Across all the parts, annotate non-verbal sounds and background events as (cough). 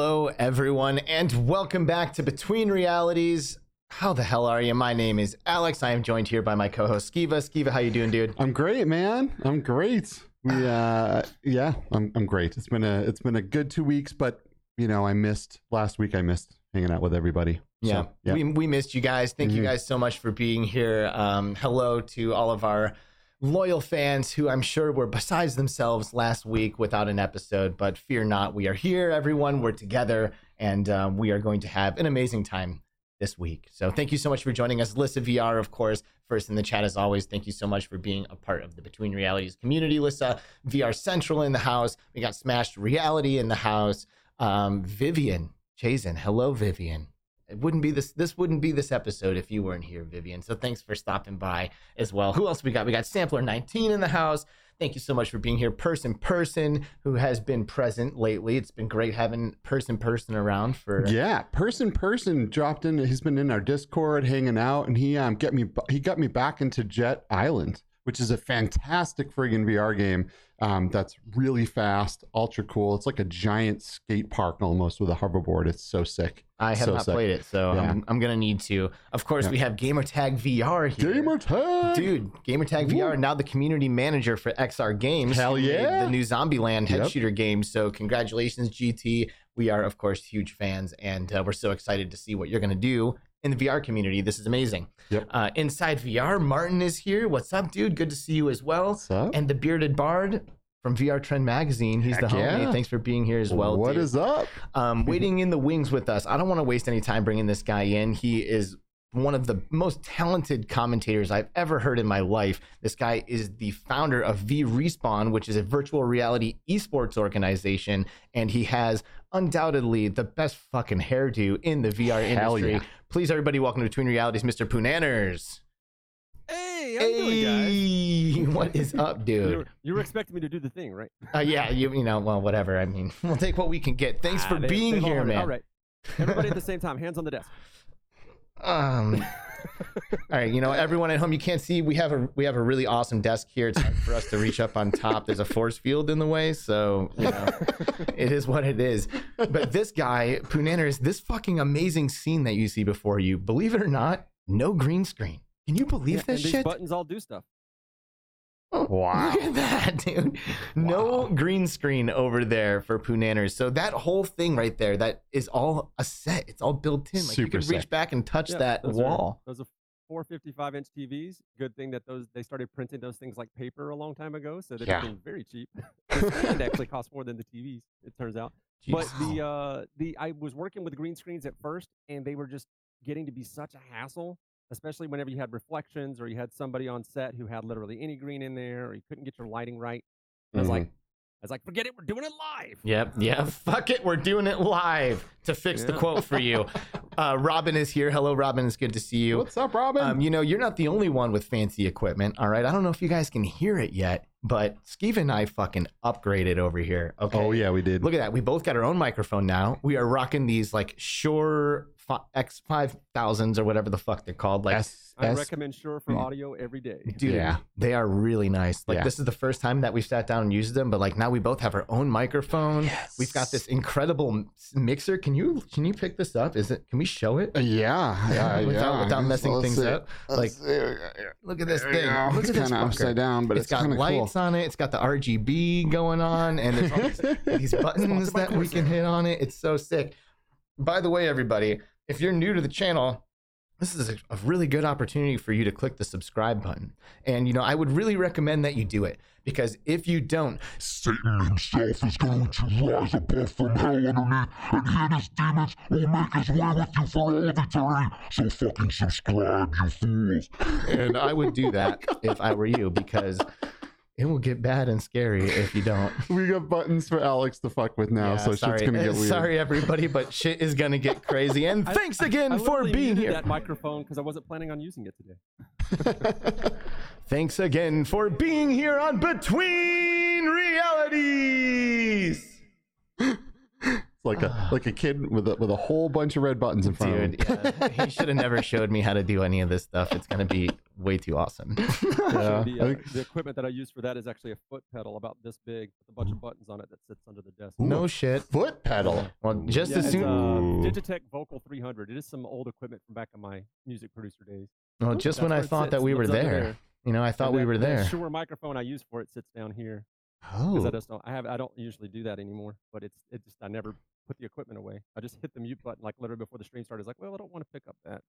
Hello, everyone, and welcome back to Between Realities. How the hell are you? My name is Alex. I am joined here by my co-host Skiva. Skiva, how you doing, dude? I'm great, man. I'm great. We uh yeah, I'm I'm great. It's been a it's been a good 2 weeks, but you know, I missed last week I missed hanging out with everybody. Yeah, So, yeah. We, we missed you guys. Thank you Mhm. guys so much for being here. Um, hello to all of our loyal fans who I'm sure were besides themselves last week without an episode. But fear not, we are here, everyone. We're together, and um, we are going to have an amazing time this week. So thank you so much for joining us. Lissa VR, of course, first in the chat as always. Thank you so much for being a part of the Between Realities community. Lissa, VR Central in the house. We got Smashed Reality in the house. Um, Vivian Chazen, hello, Vivian it wouldn't be this this wouldn't be this episode if you weren't here vivian. So thanks for stopping by as well. Who else we got? We got sampler 19 in the house. Thank you so much for being here. Person person who has been present lately. It's been great having person person around for Yeah, person person dropped in. He's been in our Discord hanging out, and he um get me he got me back into Jet Island, which is a fantastic friggin' VR game. Um, that's really fast, ultra cool. It's like a giant skate park almost with a hoverboard. It's so sick. i have so not sick. played it so Yeah. I'm, I'm gonna need to of course Yeah. we have gamertag vr here Gamer tag, Dude, Gamertag VR, now the community manager for XR Games. Hell yeah. The new Zombieland head Yep. shooter game. So, congratulations, GT. We are, of course, huge fans, and uh, we're so excited to see what you're going to do in the VR community. This is amazing. Yep. Uh, Inside VR, Martin is here. What's up, dude? Good to see you as well. What's up? And the Bearded Bard from VR Trend Magazine. He's the Heck homie. yeah. Thanks for being here as well. What dude is up? um, (laughs) waiting in the wings with us. I don't want to waste any time bringing this guy in. He is one of the most talented commentators I've ever heard in my life. This guy is the founder of V Respawn, which is a virtual reality esports organization, and he has undoubtedly the best fucking hairdo in the VR Hell industry. yeah. Please, everybody, welcome to Between Realities, Mr. Poonanners. Hey, how you doing, guys? Hey, (laughs) what is up, You dude? were, you were expecting me to do the thing, right? (laughs) Uh, yeah, you, you know, well, whatever. I mean, (laughs) we'll take what we can get. Thanks Ah, for they- being they've here, man. All right. Everybody at the same time, hands on the desk. Um, all right, you know, everyone at home, you can't see. We have a we have a really awesome desk here. It's hard for us to reach up on top. There's a force field in the way, so you know, it is what it is. But this guy, Poonanners, this fucking amazing scene that you see before you, believe it or not, no green screen. Can you believe Yeah, this and these shit? buttons all do stuff. Wow. Look at that, dude. No green screen over there for Poonanners. So that whole thing right there, that is all a set. It's all built in. Like you Super could reach back and touch Yeah, that those are- wall. those are 455 inch TVs. Good thing that those they started printing those things like paper a long time ago, so they Yeah. became very cheap. (laughs) the screen actually costs more than the TVs. It turns out. But the uh the I was working with green screens at first, and they were just getting to be such a hassle, especially whenever you had reflections or you had somebody on set who had literally any green in there, or you couldn't get your lighting right. I was like, Mm-hmm. I was like, forget it, we're doing it live. Yep, yeah. (laughs) Fuck it, we're doing it live to fix the quote for you. (laughs) Uh, Robin is here. Hello, Robin. It's good to see you. What's up, Robin? Um, you know, you're not the only one with fancy equipment. All right, I don't know if you guys can hear it yet, but Steve and I fucking upgraded over here. Okay. oh yeah, we did. Look at that. We both got our own microphone now. We are rocking these like Shure fi- X five thousands or whatever the fuck they're called. Like, S- I S- recommend Shure for Mm. audio every day. dude, Yeah. they are really nice. Like, Yeah. this is the first time that we've sat down and used them, but like now we both have our own microphone. Yes. We've got this incredible mixer. Can you can you pick this up? Is it? Can we show it? Uh, yeah, yeah, (laughs) without, yeah. without messing Let's things see. up. Let's Like, see. look at this There thing. go. Look it's at this kind of upside down, but it's it's, got lights cool. on it. It's got the RGB going on, and there's all these, (laughs) these buttons that we can hit on it. It's so sick. By the way, everybody, if you're new to the channel, this is a, really good opportunity for you to click the subscribe button. And you know, I would really recommend that you do it because if you don't, Satan himself is going to rise above from hell underneath, and he and his demons will make his way with you for all eternity. So fucking subscribe, you fools. and I would do that (laughs) if I were you because it will get bad and scary if you don't. (laughs) We got buttons for Alex to fuck with now, Yeah, so sorry. shit's gonna get (laughs) weird. Sorry, everybody, but shit is gonna get (laughs) crazy. And I- thanks again I for literally being muted here. That microphone because I wasn't planning on using it today. Thanks again for being here on Between Realities. It's like a like a kid with a with a whole bunch of red buttons in front Dude, of him. yeah, he (laughs) should have never showed me how to do any of this stuff. It's gonna be way too awesome. (laughs) Yeah, the, uh, the equipment that I use for that is actually a foot pedal about this big with a bunch of buttons on it that sits under the desk. no shit. Foot pedal. Well, just yeah, as it's, soon. uh, Ooh. Digitech Vocal 300. It is some old equipment from back in my music producer days. Well, just That's when I where it thought that we were there. there. You know, I thought And we that- were that there. Shure microphone I use for it sits down here because I Oh, just don't. I have. I don't usually do that anymore. But it's. It just. I never put the equipment away. I just hit the mute button like literally before the stream started. It's like, well, I don't want to pick up that.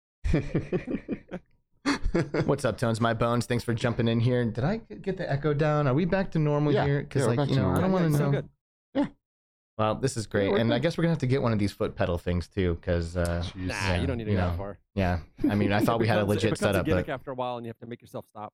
(laughs) what's up, Tones? My bones. Thanks for jumping in here. Did I get the echo down? Are we back to normal Yeah, here? Because yeah, like you know, I don't want to know. good. Well, this is great, and I guess we're gonna have to get one of these foot pedal things too, because uh, Nah, Yeah, you don't need to go that far. yeah. I mean, I (laughs) thought we had a legit it becomes setup, a but after a while, and you have to make yourself stop.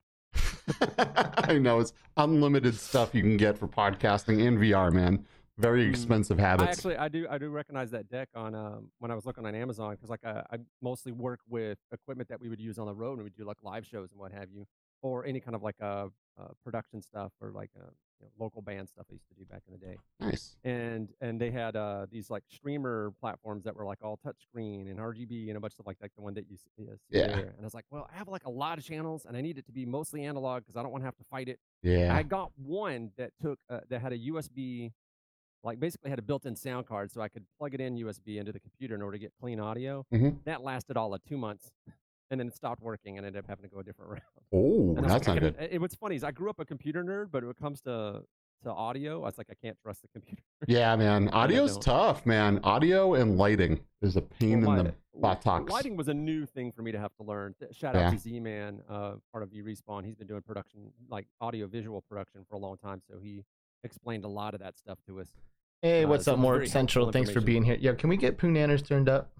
(laughs) I know it's unlimited stuff you can get for podcasting and VR, man. Very Mm, expensive I habits. actually, I do, I do recognize that deck on um, when I was looking on Amazon because like I, I mostly work with equipment that we would use on the road when we do like live shows and what have you, or any kind of like uh, uh production stuff or like uh, you know, local band stuff I used to do back in the day. nice. And and they had uh these like streamer platforms that were like all touchscreen and RGB and a bunch of stuff like like the one that you see, uh, see Yeah. there. And I was like, well, I have like a lot of channels and I need it to be mostly analog because I don't want to have to fight it. Yeah. I got one that took uh, that had a USB, like basically had a built-in sound card, so I could plug it in USB into the computer in order to get clean audio. Mhm. That lasted all of two months, and then it stopped working, and ended up having to go a different (laughs) route. oh, And was that's like, not good. It, what's funny is I grew up a computer nerd, but when it comes to to audio, I was like, I can't trust the computer. (laughs) Yeah, man. Audio's don't. tough, man. Audio and lighting is a pain Well, in my- the buttocks. Lighting was a new thing for me to have to learn. Th- Shout Yeah. out to Z-Man, uh, part of V Respawn. He's been doing production, like audio visual production, for a long time. So he explained a lot of that stuff to us. hey, Uh, what's so up, it's more central? Thanks for being here. Yo, can we get Pooh Nanners turned up?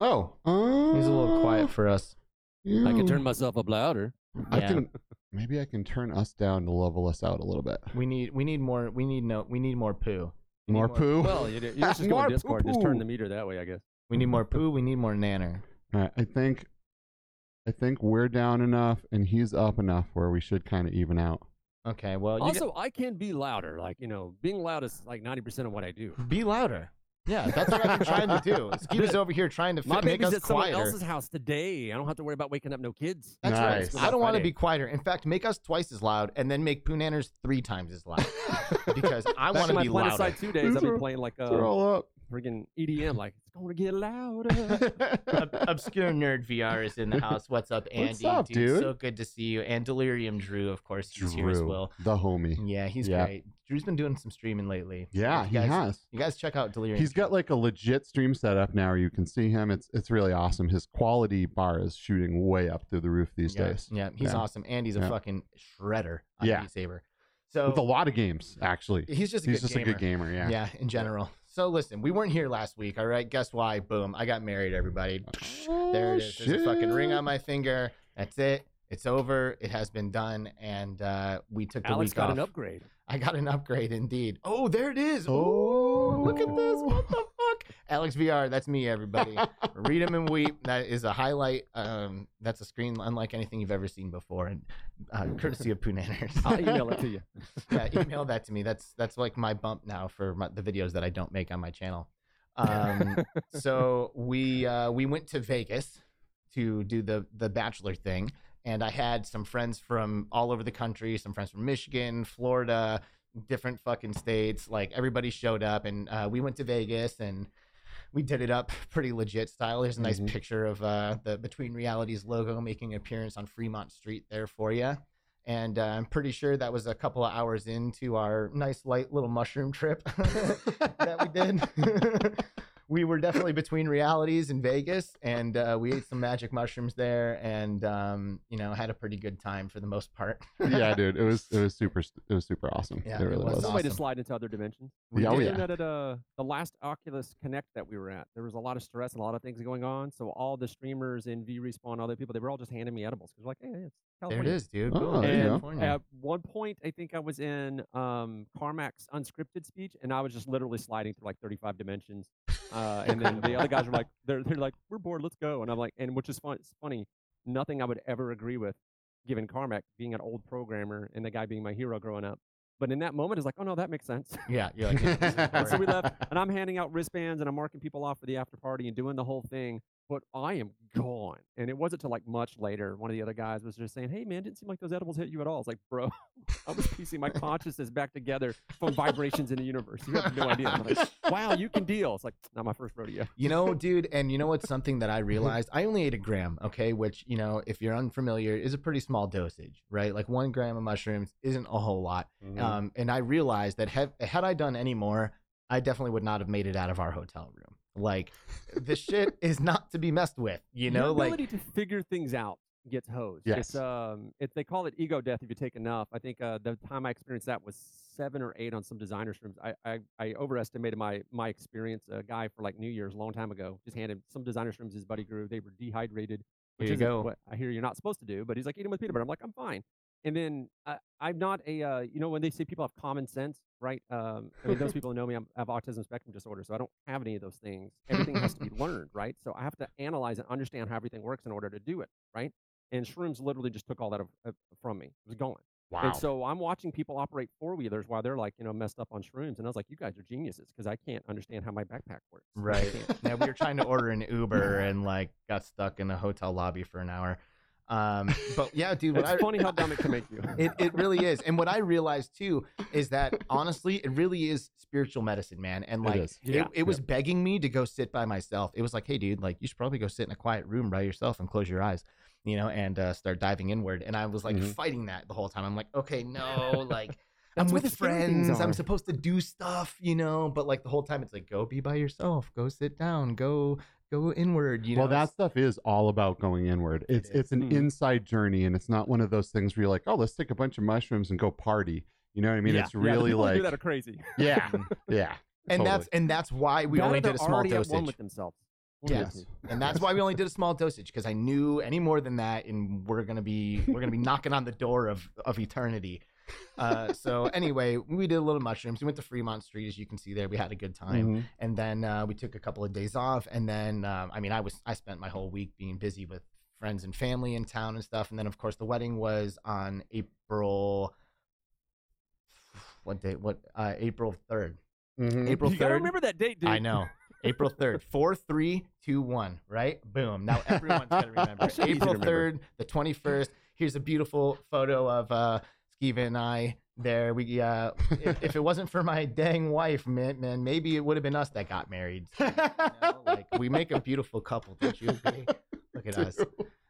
Oh, uh, He's a little quiet for us. Yeah. myself up louder. I Yeah. can maybe I can turn us down to level us out a little bit. We need we need more we need no we need more poo. We need More poo. Well, you, you (laughs) just go More on Discord, just turn poo-poo. the meter that way, I guess. We need more (laughs) poo. We need more nanner. All right, I think I think we're down enough and he's up enough where we should kind of even out. Okay. Well, you Also, I can be louder. Like, you know, being loud is like 90% of what I do. got- be louder. Yeah, that's what I've been trying to do. (laughs) Skeet is over here trying to My fit, make baby's us at someone quieter. else's house today. I don't have to worry about waking up no kids. That's Nice. right. I don't want to be quieter. In fact, make us twice as loud and then make Pooh Nanners three times as loud (laughs) because I want in to my be Planet louder. Side 2 days, I'll be playing like They're uh, up. friggin' EDM, like, it's going to get louder. (laughs) Ob- Obscure Nerd VR is in the house. What's up, Andy? What's up, dude? So good to see you. And Delirium Drew, of course, he's here as well. the homie. Yeah, he's Yeah. great. Drew's been doing some streaming lately. Yeah, he you guys, has. You guys check out Delirium. He's got like a legit stream setup now. Where you can see him. It's it's really awesome. His quality bar is shooting way up through the roof these yeah, days. Yeah, he's Yeah. awesome. And he's a Yeah. fucking shredder on Yeah. Saber. So With a lot of games, actually. he's just a He's good just gamer. a good gamer. Yeah. Yeah, in general. So listen, we weren't here last week, all right? Guess why? Boom. I got married, everybody. Oh, there it is. There's a fucking ring on my finger. That's it. It's over. It has been done. And uh, we took the Alex week got off. an upgrade. I got an upgrade indeed. Oh, there it is. Oh. Oh, look at this. What the fuck? Alex VR, that's me, everybody. (laughs) Read them and weep. That is a highlight. Um, that's a screen unlike anything you've ever seen before, and uh, courtesy of Poonanners. I'll email it to you. (laughs) yeah, email that to me. That's that's like my bump now for my, the videos that I don't make on my channel. Um, (laughs) so we uh, we went to Vegas to do the the bachelor thing, and I had some friends from all over the country, some friends from Michigan, Florida, different fucking states. Like everybody showed up, and uh, we went to Vegas and we did it up (laughs) pretty legit style. There's a nice Mhm. picture of uh, the Between Realities logo making an appearance on Fremont Street there for you. And uh, I'm pretty sure that was a couple of hours into our nice light little mushroom trip (laughs) that we did. (laughs) we were definitely between realities in Vegas, and uh, we ate some magic mushrooms there, and um, you know had a pretty good time for the most part. yeah, (laughs) dude. It was it was super it was super awesome. Yeah, it it really was was. It's a way to slide into other dimensions. We Yeah, oh, did. yeah. That at uh, the last Oculus Connect that we were at. There was a lot of stress and a lot of things going on. So all the streamers in V Respawn, other people, they were all just handing me edibles because like, hey, it's California. There California. it is, dude. Oh, Boom, there you. California. At one point, I think I was in um, Carmack's unscripted speech, and I was just literally sliding through like 35 dimensions. Uh, and then the other guys were like, they're, they're like, we're bored, let's go. And I'm like, and which is fun, it's funny, nothing I would ever agree with, given Carmack being an old programmer and the guy being my hero growing up. But in that moment, it's like, oh no, that makes sense. (laughs) Yeah, you're like, yeah, (laughs) and so we left, (laughs) and I'm handing out wristbands and I'm marking people off for the after party and doing the whole thing. But I am gone, and it wasn't till like much later. One of the other guys was just saying, "Hey man, didn't seem like those edibles hit you at all." It's like, "Bro, (laughs) I was piecing my consciousness back together from vibrations in the universe. You have no idea." I'm like, wow, you can deal. It's like not my first rodeo. You know, dude, and you know what's something that I realized? I only ate a gram, okay, which, you know, if you're unfamiliar, is a pretty small dosage, right? Like one gram of mushrooms isn't a whole lot. Mhm. Um, and I realized that had, had I done any more, I definitely would not have made it out of our hotel room. Like, this shit is not to be messed with, you know? Your Like, ability to figure things out gets hosed. Yes. It's um, it, they call it ego death if you take enough. I think uh, the time I experienced that was seven or eight on some designer shrooms. I I, I overestimated my my experience. A guy for like New Year's a long time ago just handed some designer shrooms his buddy grew. They were dehydrated, which you is go. what I hear you're not supposed to do. But he's like eat them with peanut butter. I'm like I'm fine. And then uh, I'm not a uh, you know when they say people have common sense, right? Um, I mean those (laughs) people who know me, I'm, I have autism spectrum disorder, so I don't have any of those things. Everything has to be (laughs) learned, right? So I have to analyze and understand how everything works in order to do it, right? And shrooms literally just took all that of, of- from me. It was gone. wow. And so I'm watching people operate four wheelers while they're like, you know, messed up on shrooms. And I was like, you guys are geniuses because I can't understand how my backpack works. (laughs) Right. yeah, we were trying to order an Uber and, like, got stuck in a hotel lobby for an hour. Um, but yeah, dude, what It's I, funny how dumb it can make you. It, it really is. And what I realized too is that honestly, it really is spiritual medicine, man. And like, it, Yeah. it was begging me to go sit by myself. It was like, hey, dude, like, you should probably go sit in a quiet room by yourself and close your eyes, you know, and uh, start diving inward. And I was like Mhm. fighting that the whole time. I'm like, okay, no, (laughs) like, I'm with the scary things friends. I'm supposed to do stuff, you know, but like the whole time it's like, go be by yourself, go sit down, go, go inward, you know. well, that stuff is all about going inward. It's is. it's an Mhm. inside journey, and it's not one of those things where you're like, oh, let's take a bunch of mushrooms and go party. You know what I mean? Yeah. It's really people who like, do that are crazy. (laughs) yeah, yeah, (laughs) and that's, and that's why we only did a small already at dosage. one with themselves. One of Yes. and that's why we only did a small dosage because I knew any more than that, and we're gonna be we're gonna be knocking on the door of of eternity. Uh, so anyway, we did a little mushrooms. We went to Fremont Street, as you can see there. We had a good time, Mhm. and then uh, we took a couple of days off. And then, um, I mean, I was I spent my whole week being busy with friends and family in town and stuff. And then, of course, the wedding was on April. What date? What? Uh, April third. Mhm. April You gotta third. remember that date, dude. I know. April 3rd. (laughs) 4 3 2 1, right? Boom. Now everyone's going (laughs) to remember. Should be easy to April 3rd, the 21st. Here's a beautiful photo of uh, Skiva and I there. We uh, if, if it wasn't for my dang wife, man, man maybe it would have been us that got married. So, (laughs) you know, like we make a beautiful couple, don't you agree? Look at us.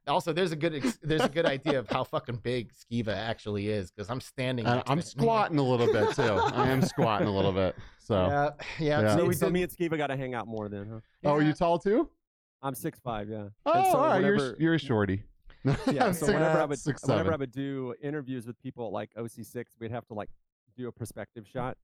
Also, there's a good ex- there's a good idea of how fucking big Skiva actually is because I'm standing. Uh, I'm it. squatting a little bit too. I am squatting a little bit. So, Yeah, yeah. Yeah. So So, we so did. me and Skiva got to hang out more then, huh? oh, are you tall too? I'm six five, yeah. Oh, so all right, you're you're a shorty. (laughs) Yeah, so whenever I would six, whenever I would do interviews with people at, like OC6, we'd have to like do a perspective shot,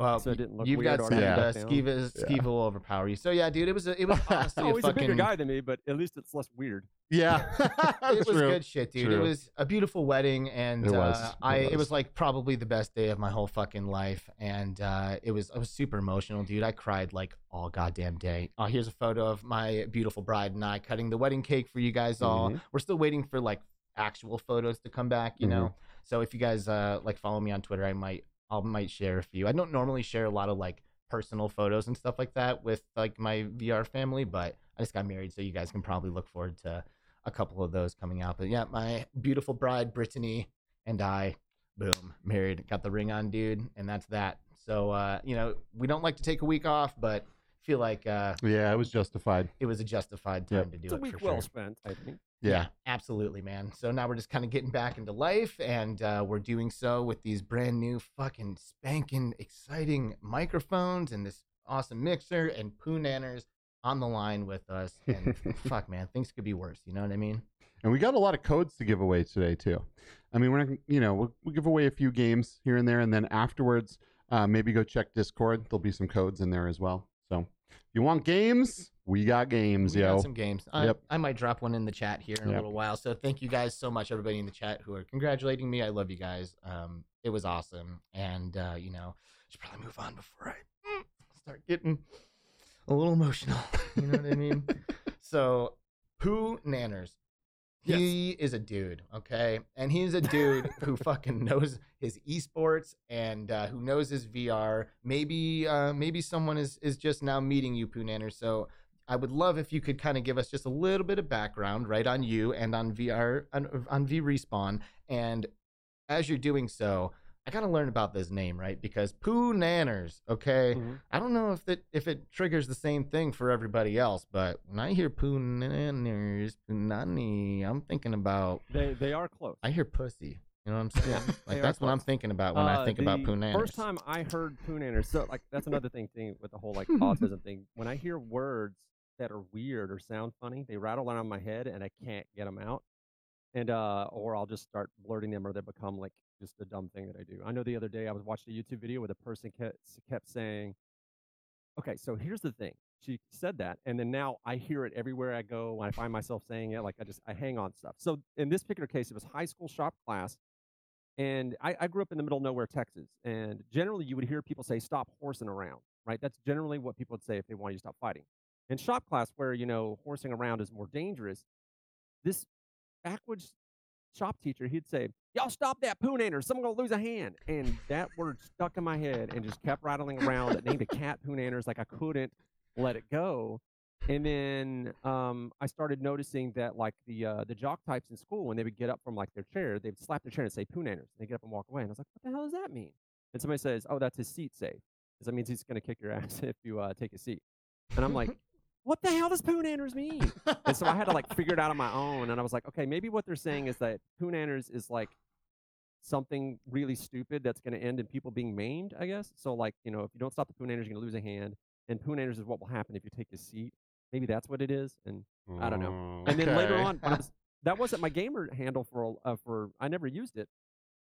Well, so it didn't look You've weird. got or some, I Yeah. uh, look. Skiva, Yeah. Will overpower you. So yeah, dude, it was a, it was (laughs) honestly Oh, a he's a bigger guy than me, but at least it's less weird. Yeah, (laughs) (laughs) it was True. good shit, dude. It was a beautiful wedding, and It was. Uh, It I it was. was like probably the best day of my whole fucking life, and uh, it was I was super emotional, dude. I cried like all goddamn day. Oh, here's a photo of my beautiful bride and I cutting the wedding cake for you guys all. Mhm. We're still waiting for like actual photos to come back, you Mhm. know. So if you guys uh like follow me on Twitter, I might I might share a few. I don't normally share a lot of like personal photos and stuff like that with like my VR family, but I just got married, so you guys can probably look forward to a couple of those coming out. But yeah, my beautiful bride Brittany and I, boom, married, got the ring on, dude, and that's that. So uh, you know, we don't like to take a week off, but feel like uh, yeah, it was justified. it was a justified time Yep. to do It's a it week for well sure. spent, I think. Yeah, absolutely, man. So now we're just kind of getting back into life, and uh, we're doing so with these brand new, fucking spanking, exciting microphones and this awesome mixer and poo nanners on the line with us. And (laughs) fuck, man, things could be worse. You know what I mean? and we got a lot of codes to give away today too. I mean, we're not, you know, we'll, we'll give away a few games here and there, and then afterwards, uh, maybe go check Discord. There'll be some codes in there as well. So, you want games, we got games, We yo. got some games. I, Yep. I might drop one in the chat here in a little while. So thank you guys so much, everybody in the chat who are congratulating me. I love you guys. Um, it was awesome, and uh, you know, I should probably move on before I mm, start getting a little emotional. (laughs) You know what I mean? (laughs) So, poo nanners. He is a dude, okay, and he's a dude (laughs) who fucking knows his esports and uh, who knows his VR. Maybe, uh, maybe someone is is just now meeting you, Poonander. So I would love if you could kind of give us just a little bit of background, right, on you and on VR on, on V Respawn. And as you're doing so, I gotta learn about this name, right? Because Poo Nanners, okay. Mm-hmm. I don't know if that if it triggers the same thing for everybody else, but when I hear Poo Nanners, Punani, I'm thinking about They they are close. I hear pussy. You know what I'm saying? Like that's what I'm thinking about when I Uh, think about Poo Nanners. First time I heard poo nanners, so like that's another thing thing with the whole like autism thing. When I hear words that are weird or sound funny, they rattle around my head and I can't get them out. And uh, or I'll just start blurting them, or they become like just a dumb thing that I do. I know the other day I was watching a YouTube video where the person kept kept saying, "Okay, so here's the thing." She said that, and then now I hear it everywhere I go. When I find myself saying it, like I just I hang on stuff. So in this particular case, it was high school shop class, and I, I grew up in the middle of nowhere, Texas. And generally, you would hear people say, "Stop horsing around." Right? That's generally what people would say if they want you to stop fighting. In shop class, where you know horsing around is more dangerous, this backwoods shop teacher, he'd say, "Y'all stop that poonator! Someone gonna lose a hand." And that word stuck in my head and just kept rattling around. It named a cat poonanners, like I couldn't let it go. And then um, I started noticing that like the uh, the jock types in school, when they would get up from like their chair, they'd slap their chair and say poonanners. And they get up and walk away. And I was like, what the hell does that mean? And somebody says, oh, that's his seat safe. Because that means he's gonna kick your (laughs) ass if you uh, take a seat. And I'm like, what the hell does poonanners mean? and so I had to like figure it out on my own. And I was like, okay, maybe what they're saying is that poonanners is like something really stupid that's going to end in people being maimed, I guess. So like, you know, if you don't stop the poonanners, you're going to lose a hand. And poonanners is what will happen if you take a seat. Maybe that's what it is. And I don't know. Oh, and then later on, I was, that wasn't my gamer handle for uh, for I never used it,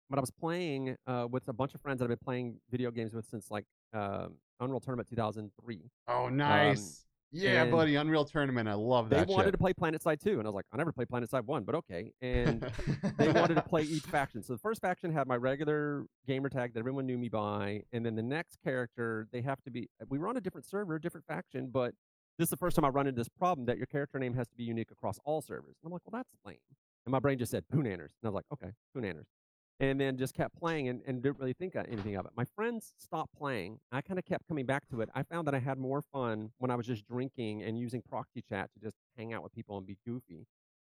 but I was playing uh, with a bunch of friends that I've been playing video games with since like um Unreal Tournament 2003. Oh, nice. Yeah, and buddy. Unreal Tournament. I love that. They wanted shit. to play PlanetSide 2, and I was like, I never played PlanetSide 1, but okay. And they wanted to (laughs) play each faction. So the first faction had my regular gamer tag that everyone knew me by, and then the next character they have to be. We were on a different server, different faction, but this is the first time I run into this problem that your character name has to be unique across all servers. And I'm like, well, that's lame. And my brain just said Poonanners, and I was like, okay, Poonanners. And then just kept playing and, and didn't really think of anything of it. My friends stopped playing. I kind of kept coming back to it. I found that I had more fun when I was just drinking and using proxy chat to just hang out with people and be goofy.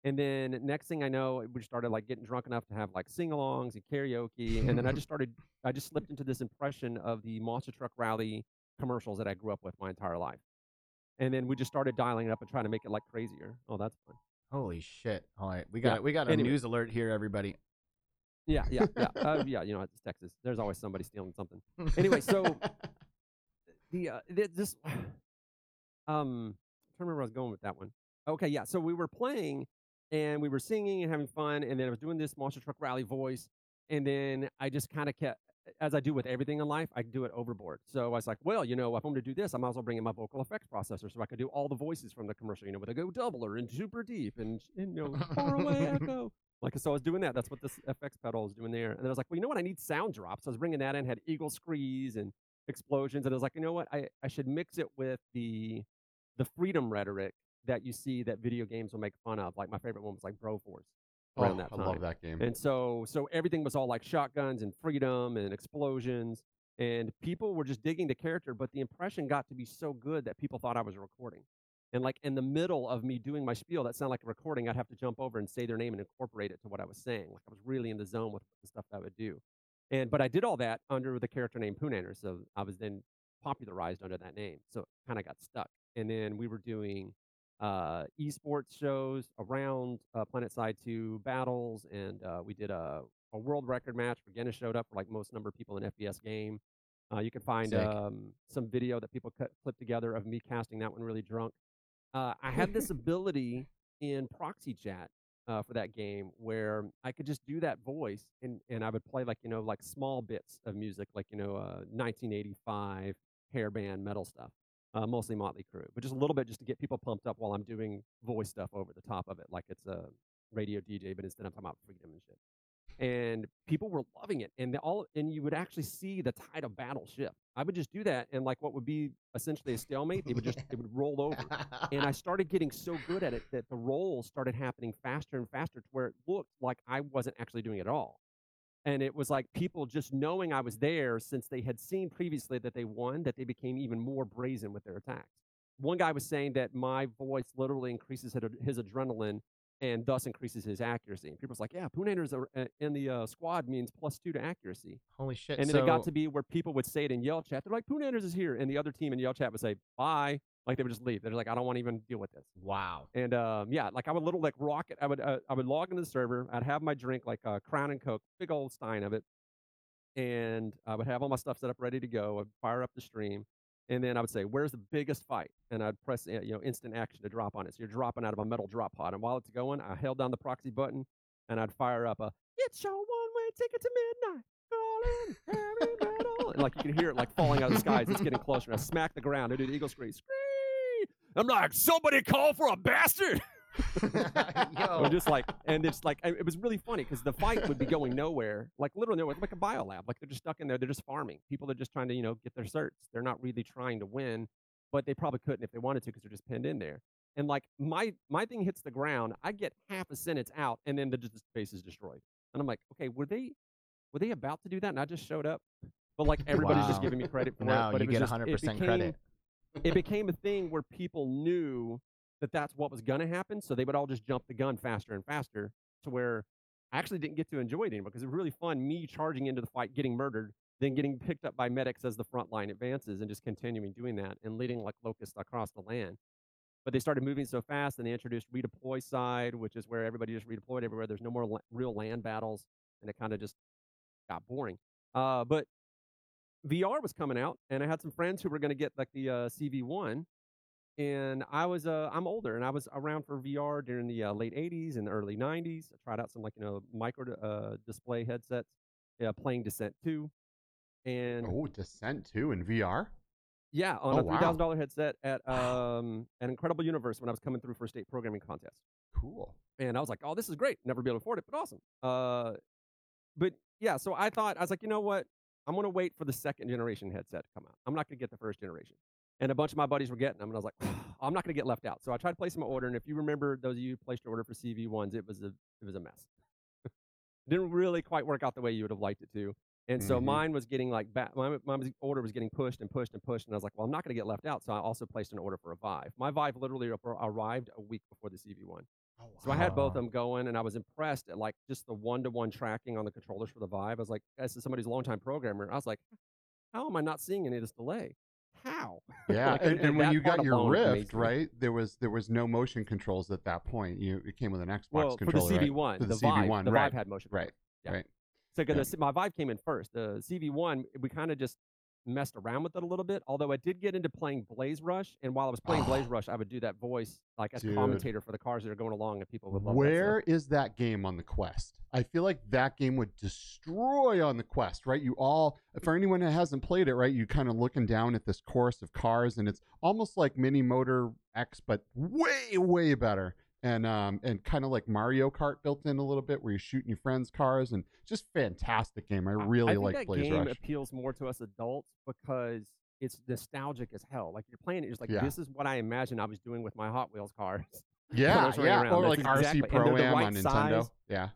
And then next thing I know, we started like getting drunk enough to have like sing-alongs and karaoke. And then I just (laughs) started, I just slipped into this impression of the monster truck rally commercials that I grew up with my entire life. And then we just started dialing it up and trying to make it like crazier. Oh, that's fun. Holy shit! All right, we got Yeah, we got a anyway. news alert here, everybody. Yeah, yeah, yeah, (laughs) uh, yeah. You know, it's Texas. There's always somebody stealing something. Anyway, so (laughs) the uh, this (sighs) um, I'm trying remember where I was going with that one. Okay, yeah. So we were playing and we were singing and having fun, and then I was doing this monster truck rally voice, and then I just kind of kept. As I do with everything in life, I do it overboard. So I was like, well, you know, if I'm going to do this, I might as well bring in my vocal effects processor so I could do all the voices from the commercial, you know, with a go doubler and super deep and, and you know, far away echo. (laughs) Like, so I was doing that. That's what this FX pedal is doing there. And then I was like, well, you know what? I need sound drops. So I was bringing that in, had eagle screes and explosions. And I was like, you know what? I, I should mix it with the the freedom rhetoric that you see that video games will make fun of. Like my favorite one was like Broforce around Oh, that I love that game. And so so everything was all like shotguns and freedom and explosions. And people were just digging the character, but the impression got to be so good that people thought I was recording. And like in the middle of me doing my spiel that sounded like a recording, I'd have to jump over and say their name and incorporate it to what I was saying. Like I was really in the zone with the stuff that I would do. And but I did all that under the character name Poonander. So I was then popularized under that name. So it kind of got stuck. And then we were doing uh, esports shows around uh, PlanetSide 2 battles, and uh, we did a, a world record match. Where Guinness showed up for like most number of people in FPS game. Uh, you can find um, some video that people cut, clipped together of me casting that one really drunk. Uh, I had this (laughs) ability in proxy chat uh, for that game where I could just do that voice and, and I would play like, you know, like small bits of music, like, you know, uh, 1985 hair band metal stuff uh, mostly Motley Crue, but just a little bit just to get people pumped up while I'm doing voice stuff over the top of it, like it's a radio DJ, but instead I'm talking about freedom and shit. And people were loving it. And all and you would actually see the tide of battle shift. I would just do that, and like what would be essentially a stalemate, they would just it would roll over. And I (laughs) started getting so good at it that the rolls started happening faster and faster to where it looked like I wasn't actually doing it at all. And it was like people just knowing I was there since they had seen previously that they won, that they became even more brazen with their attacks. One guy was saying that my voice literally increases his adrenaline and thus increases his accuracy. And people's like, yeah, Poonanders are, uh, in the uh, squad means plus two to accuracy. Holy shit. And then so, it got to be where people would say it in yell chat. They're like, Poonanders is here. And the other team in yell chat would say, bye. Like they would just leave. They're like, I don't want to even deal with this. Wow. And um, yeah, like I would a little like rocket. I would uh, I would log into the server. I'd have my drink like a Crown and Coke, big old stein of it, and I would have all my stuff set up ready to go. I'd fire up the stream, and then I would say, "Where's the biggest fight?" And I'd press uh, you know instant action to drop on it. So you're dropping out of a metal drop pod, and while it's going, I held down the proxy button, and I'd fire up a "It's your one-way ticket to midnight." Calling heavy metal. And like you can hear it like falling out of the skies. It's getting closer. And I smack the ground. I do the eagle scream. Scream! I'm like, somebody call for a bastard. (laughs) (laughs) I'm just like, and it's like, it was really funny because the fight would be going nowhere, like literally nowhere, like a biolab. Like they're just stuck in there. They're just farming. People are just trying to, you know, get their certs. They're not really trying to win, but they probably couldn't if they wanted to because they're just pinned in there. And like my my thing hits the ground, I get half a sentence out, and then the, the space is destroyed. And I'm like, okay, were they were they about to do that? And I just showed up. But like everybody's Wow. just giving me credit for No, it. But you it was get 100% credit. it became a thing where people knew that that's what was going to happen. So they would all just jump the gun faster and faster to where I actually didn't get to enjoy it anymore because it was really fun me charging into the fight, getting murdered, then getting picked up by medics as the front line advances and just continuing doing that and leading like locusts across the land. But they started moving so fast and they introduced redeploy side, which is where everybody just redeployed everywhere. There's no more la- real land battles and it kind of just got boring. Uh, but VR was coming out, and I had some friends who were going to get like the uh, CV1, and I was uh, I'm older, and I was around for VR during the uh, late '80s and the early '90s. I tried out some like you know micro uh, display headsets, yeah, playing Descent 2, and Oh, Descent 2 in VR? yeah, on Oh, a three thousand dollar headset at um, an Incredible Universe when I was coming through for a state programming contest. Cool. And I was like, oh, this is great. Never be able to afford it, but awesome. Uh, but yeah, so I thought, I was like, you know what? I'm going to wait for the second generation headset to come out. I'm not going to get the first generation. And a bunch of my buddies were getting them. And I was like, I'm not going to get left out. So I tried to placing my order. And if you remember, those of you who placed your order for CV1s, it was a, it was a mess. (laughs) Didn't really quite work out the way you would have liked it to. And so Mhm. mine was getting like back, my, my order was getting pushed and pushed and pushed. And I was like, well, I'm not going to get left out. So I also placed an order for a Vive. My Vive literally arrived a week before the CV1. Oh, So I had both of them going, and I was impressed at like just the one-to-one tracking on the controllers for the Vive. I was like, as somebody's a longtime programmer, I was like, how am I not seeing any of this delay? How? (laughs) Yeah, Like, and, and- and when you got your Rift, right? There was there was no motion controls at that point. You it came with an Xbox well, for the? CV1, For the, the CV1, the right, Vive had motion. right, Yeah. right. So Yeah. my Vive came in first, the CV1, we kind of just messed around with it a little bit. Although I did get into playing BlazeRush, and while I was playing Blaze ah. Rush, I would do that voice like as Dude. commentator for the cars that are going along, and people would love that Where stuff. is that game on the Quest? I feel like that game would destroy on the Quest, right? You all, for anyone that hasn't played it, right, you kind of looking down at this course of cars, and it's almost like Mini Motor X, but way, way better. And um and kind of like Mario Kart built in a little bit, where you're shooting your friends' cars, and just fantastic game. I really I think like that Blaze game Rush. appeals more to us adults because it's nostalgic as hell. Like you're playing it, you're just like, Yeah. this is what I imagine I was doing with my Hot Wheels cars. (laughs) Yeah, yeah, around. or That's like exactly- RC Pro Am right on Nintendo. Yeah,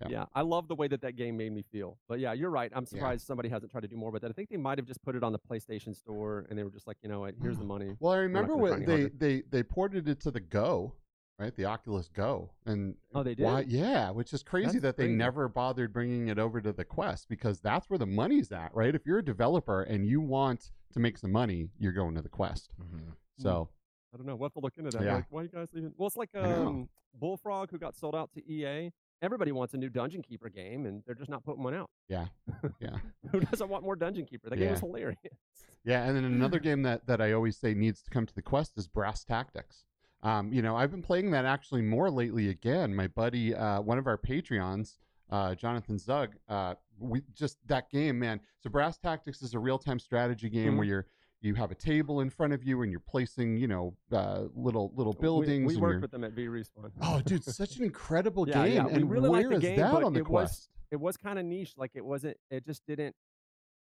Yeah. Yeah. I love the way that that game made me feel. But yeah, you're right. I'm Yeah. surprised somebody hasn't tried to do more with that. I think they might have just put it on the PlayStation Store and they were just like, you know what, here's the (sighs) money. Well, I remember when they, they they ported it to the Go, right? The Oculus Go, and Oh, they why? did? Yeah, which is crazy That's that they crazy. never bothered bringing it over to the Quest because that's where the money's at, right? If you're a developer and you want to make some money, you're going to the Quest. Mhm. So I don't know. We'll have to look into that. Yeah. Like, why you guys leaving? Well, it's like know. um, Bullfrog who got sold out to EA. Everybody wants a new Dungeon Keeper game, and they're just not putting one out. yeah, (laughs) yeah, Who doesn't want more Dungeon Keeper? That game Yeah. was hilarious. yeah. And then another (laughs) game that that I always say needs to come to the Quest is Brass Tactics. Um, you know, I've been playing that actually more lately. Again, my buddy, uh, one of our Patreons, uh, Jonathan Zug, uh, we just that game, man. So Brass Tactics is a real time strategy game Mhm. where you're you have a table in front of you and you're placing, you know, uh, little little buildings. We, and worked with them at V Respawn. Oh, dude, such an incredible Yeah, game! yeah, we and really where the is game, that on the it was- it was kind of niche. Like it wasn't. It just didn't.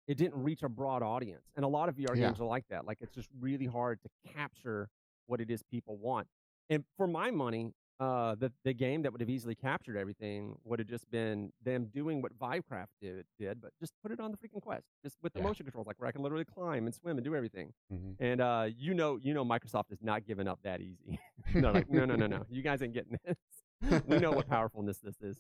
It didn't reach a broad audience, and a lot of VR Yeah. games are like that. Like it's just really hard to capture what it is people want. And for my money, uh, the the game that would have easily captured everything would have just been them doing what Vivecraft did, did, but just put it on the freaking Quest, just with the Yeah. motion controls, like where I can literally climb and swim and do everything. Mhm. And uh, you know, you know, Microsoft is not giving up that easy. (laughs) They're like, no, no, no, no, you guys ain't getting this. (laughs) we know what (laughs) powerfulness this is.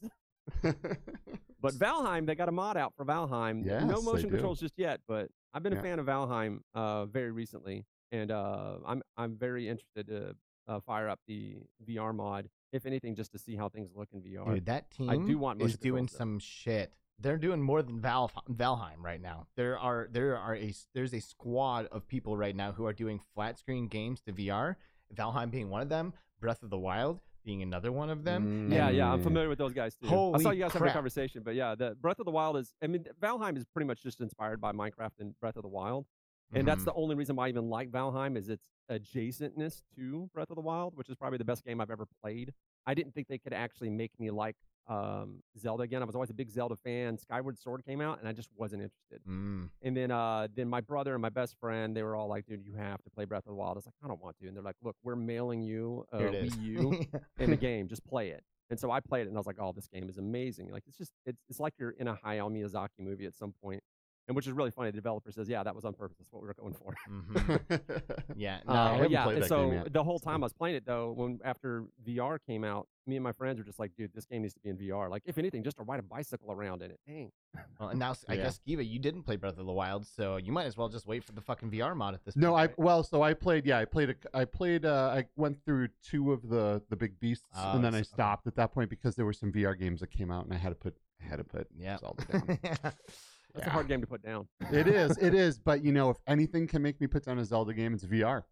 But Valheim, they got a mod out for Valheim. Yes, no motion controls just yet, but I've been Yeah. a fan of Valheim uh, very recently, and uh, I'm I'm very interested to uh, fire up the VR mod, if anything, just to see how things look in VR. Dude, that team I do want is doing though. some shit. They're doing more than Val Valheim right now. There are there are a there's a squad of people right now who are doing flat screen games to VR. Valheim being one of them. Breath of the Wild being another one of them. Mm. Yeah, yeah, I'm familiar with those guys too. I saw you guys having a conversation, but yeah, the Breath of the Wild is. I mean, Valheim is pretty much just inspired by Minecraft and Breath of the Wild, and that's Mhm. the only reason why I even like Valheim is its adjacentness to Breath of the Wild, which is probably the best game I've ever played. I didn't think they could actually make me like um, Zelda again. I was always a big Zelda fan. Skyward Sword came out, and I just wasn't interested. Mm. And then, uh, then my brother and my best friend, they were all like, "Dude, you have to play Breath of the Wild." I was like, "I don't want to," and they're like, "Look, we're mailing you a Here it is. Wii (laughs) U in the game. Just play it." And so I played it, and I was like, "Oh, this game is amazing! Like, it's just, it's, it's like you're in a Hayao Miyazaki movie at some point." And which is really funny. The developer says, "Yeah, that was on purpose. That's what we were going for." Mhm. (laughs) Yeah. No, Uh, I haven't yeah, played and that so game yet, the whole so- time I was playing it though, when after VR came out, me and my friends were just like, "Dude, this game needs to be in VR. Like, if anything, just to ride a bicycle around in it. Dang." well, and now (laughs) s- I Yeah. guess Skiva, you didn't play Breath of the Wild, so you might as well just wait for the fucking VR mod at this point. No, point. I right? well, so I played. Yeah, I played. A, I played. Uh, I went through two of the the big beasts, Oh, and then I s- okay. stopped at that point because there were some VR games that came out, and I had to put. I had to put Yeah. Zelda down. (laughs) That's Yeah. a hard game to put down. it is. It is. But you know, if anything can make me put down a Zelda game, it's VR.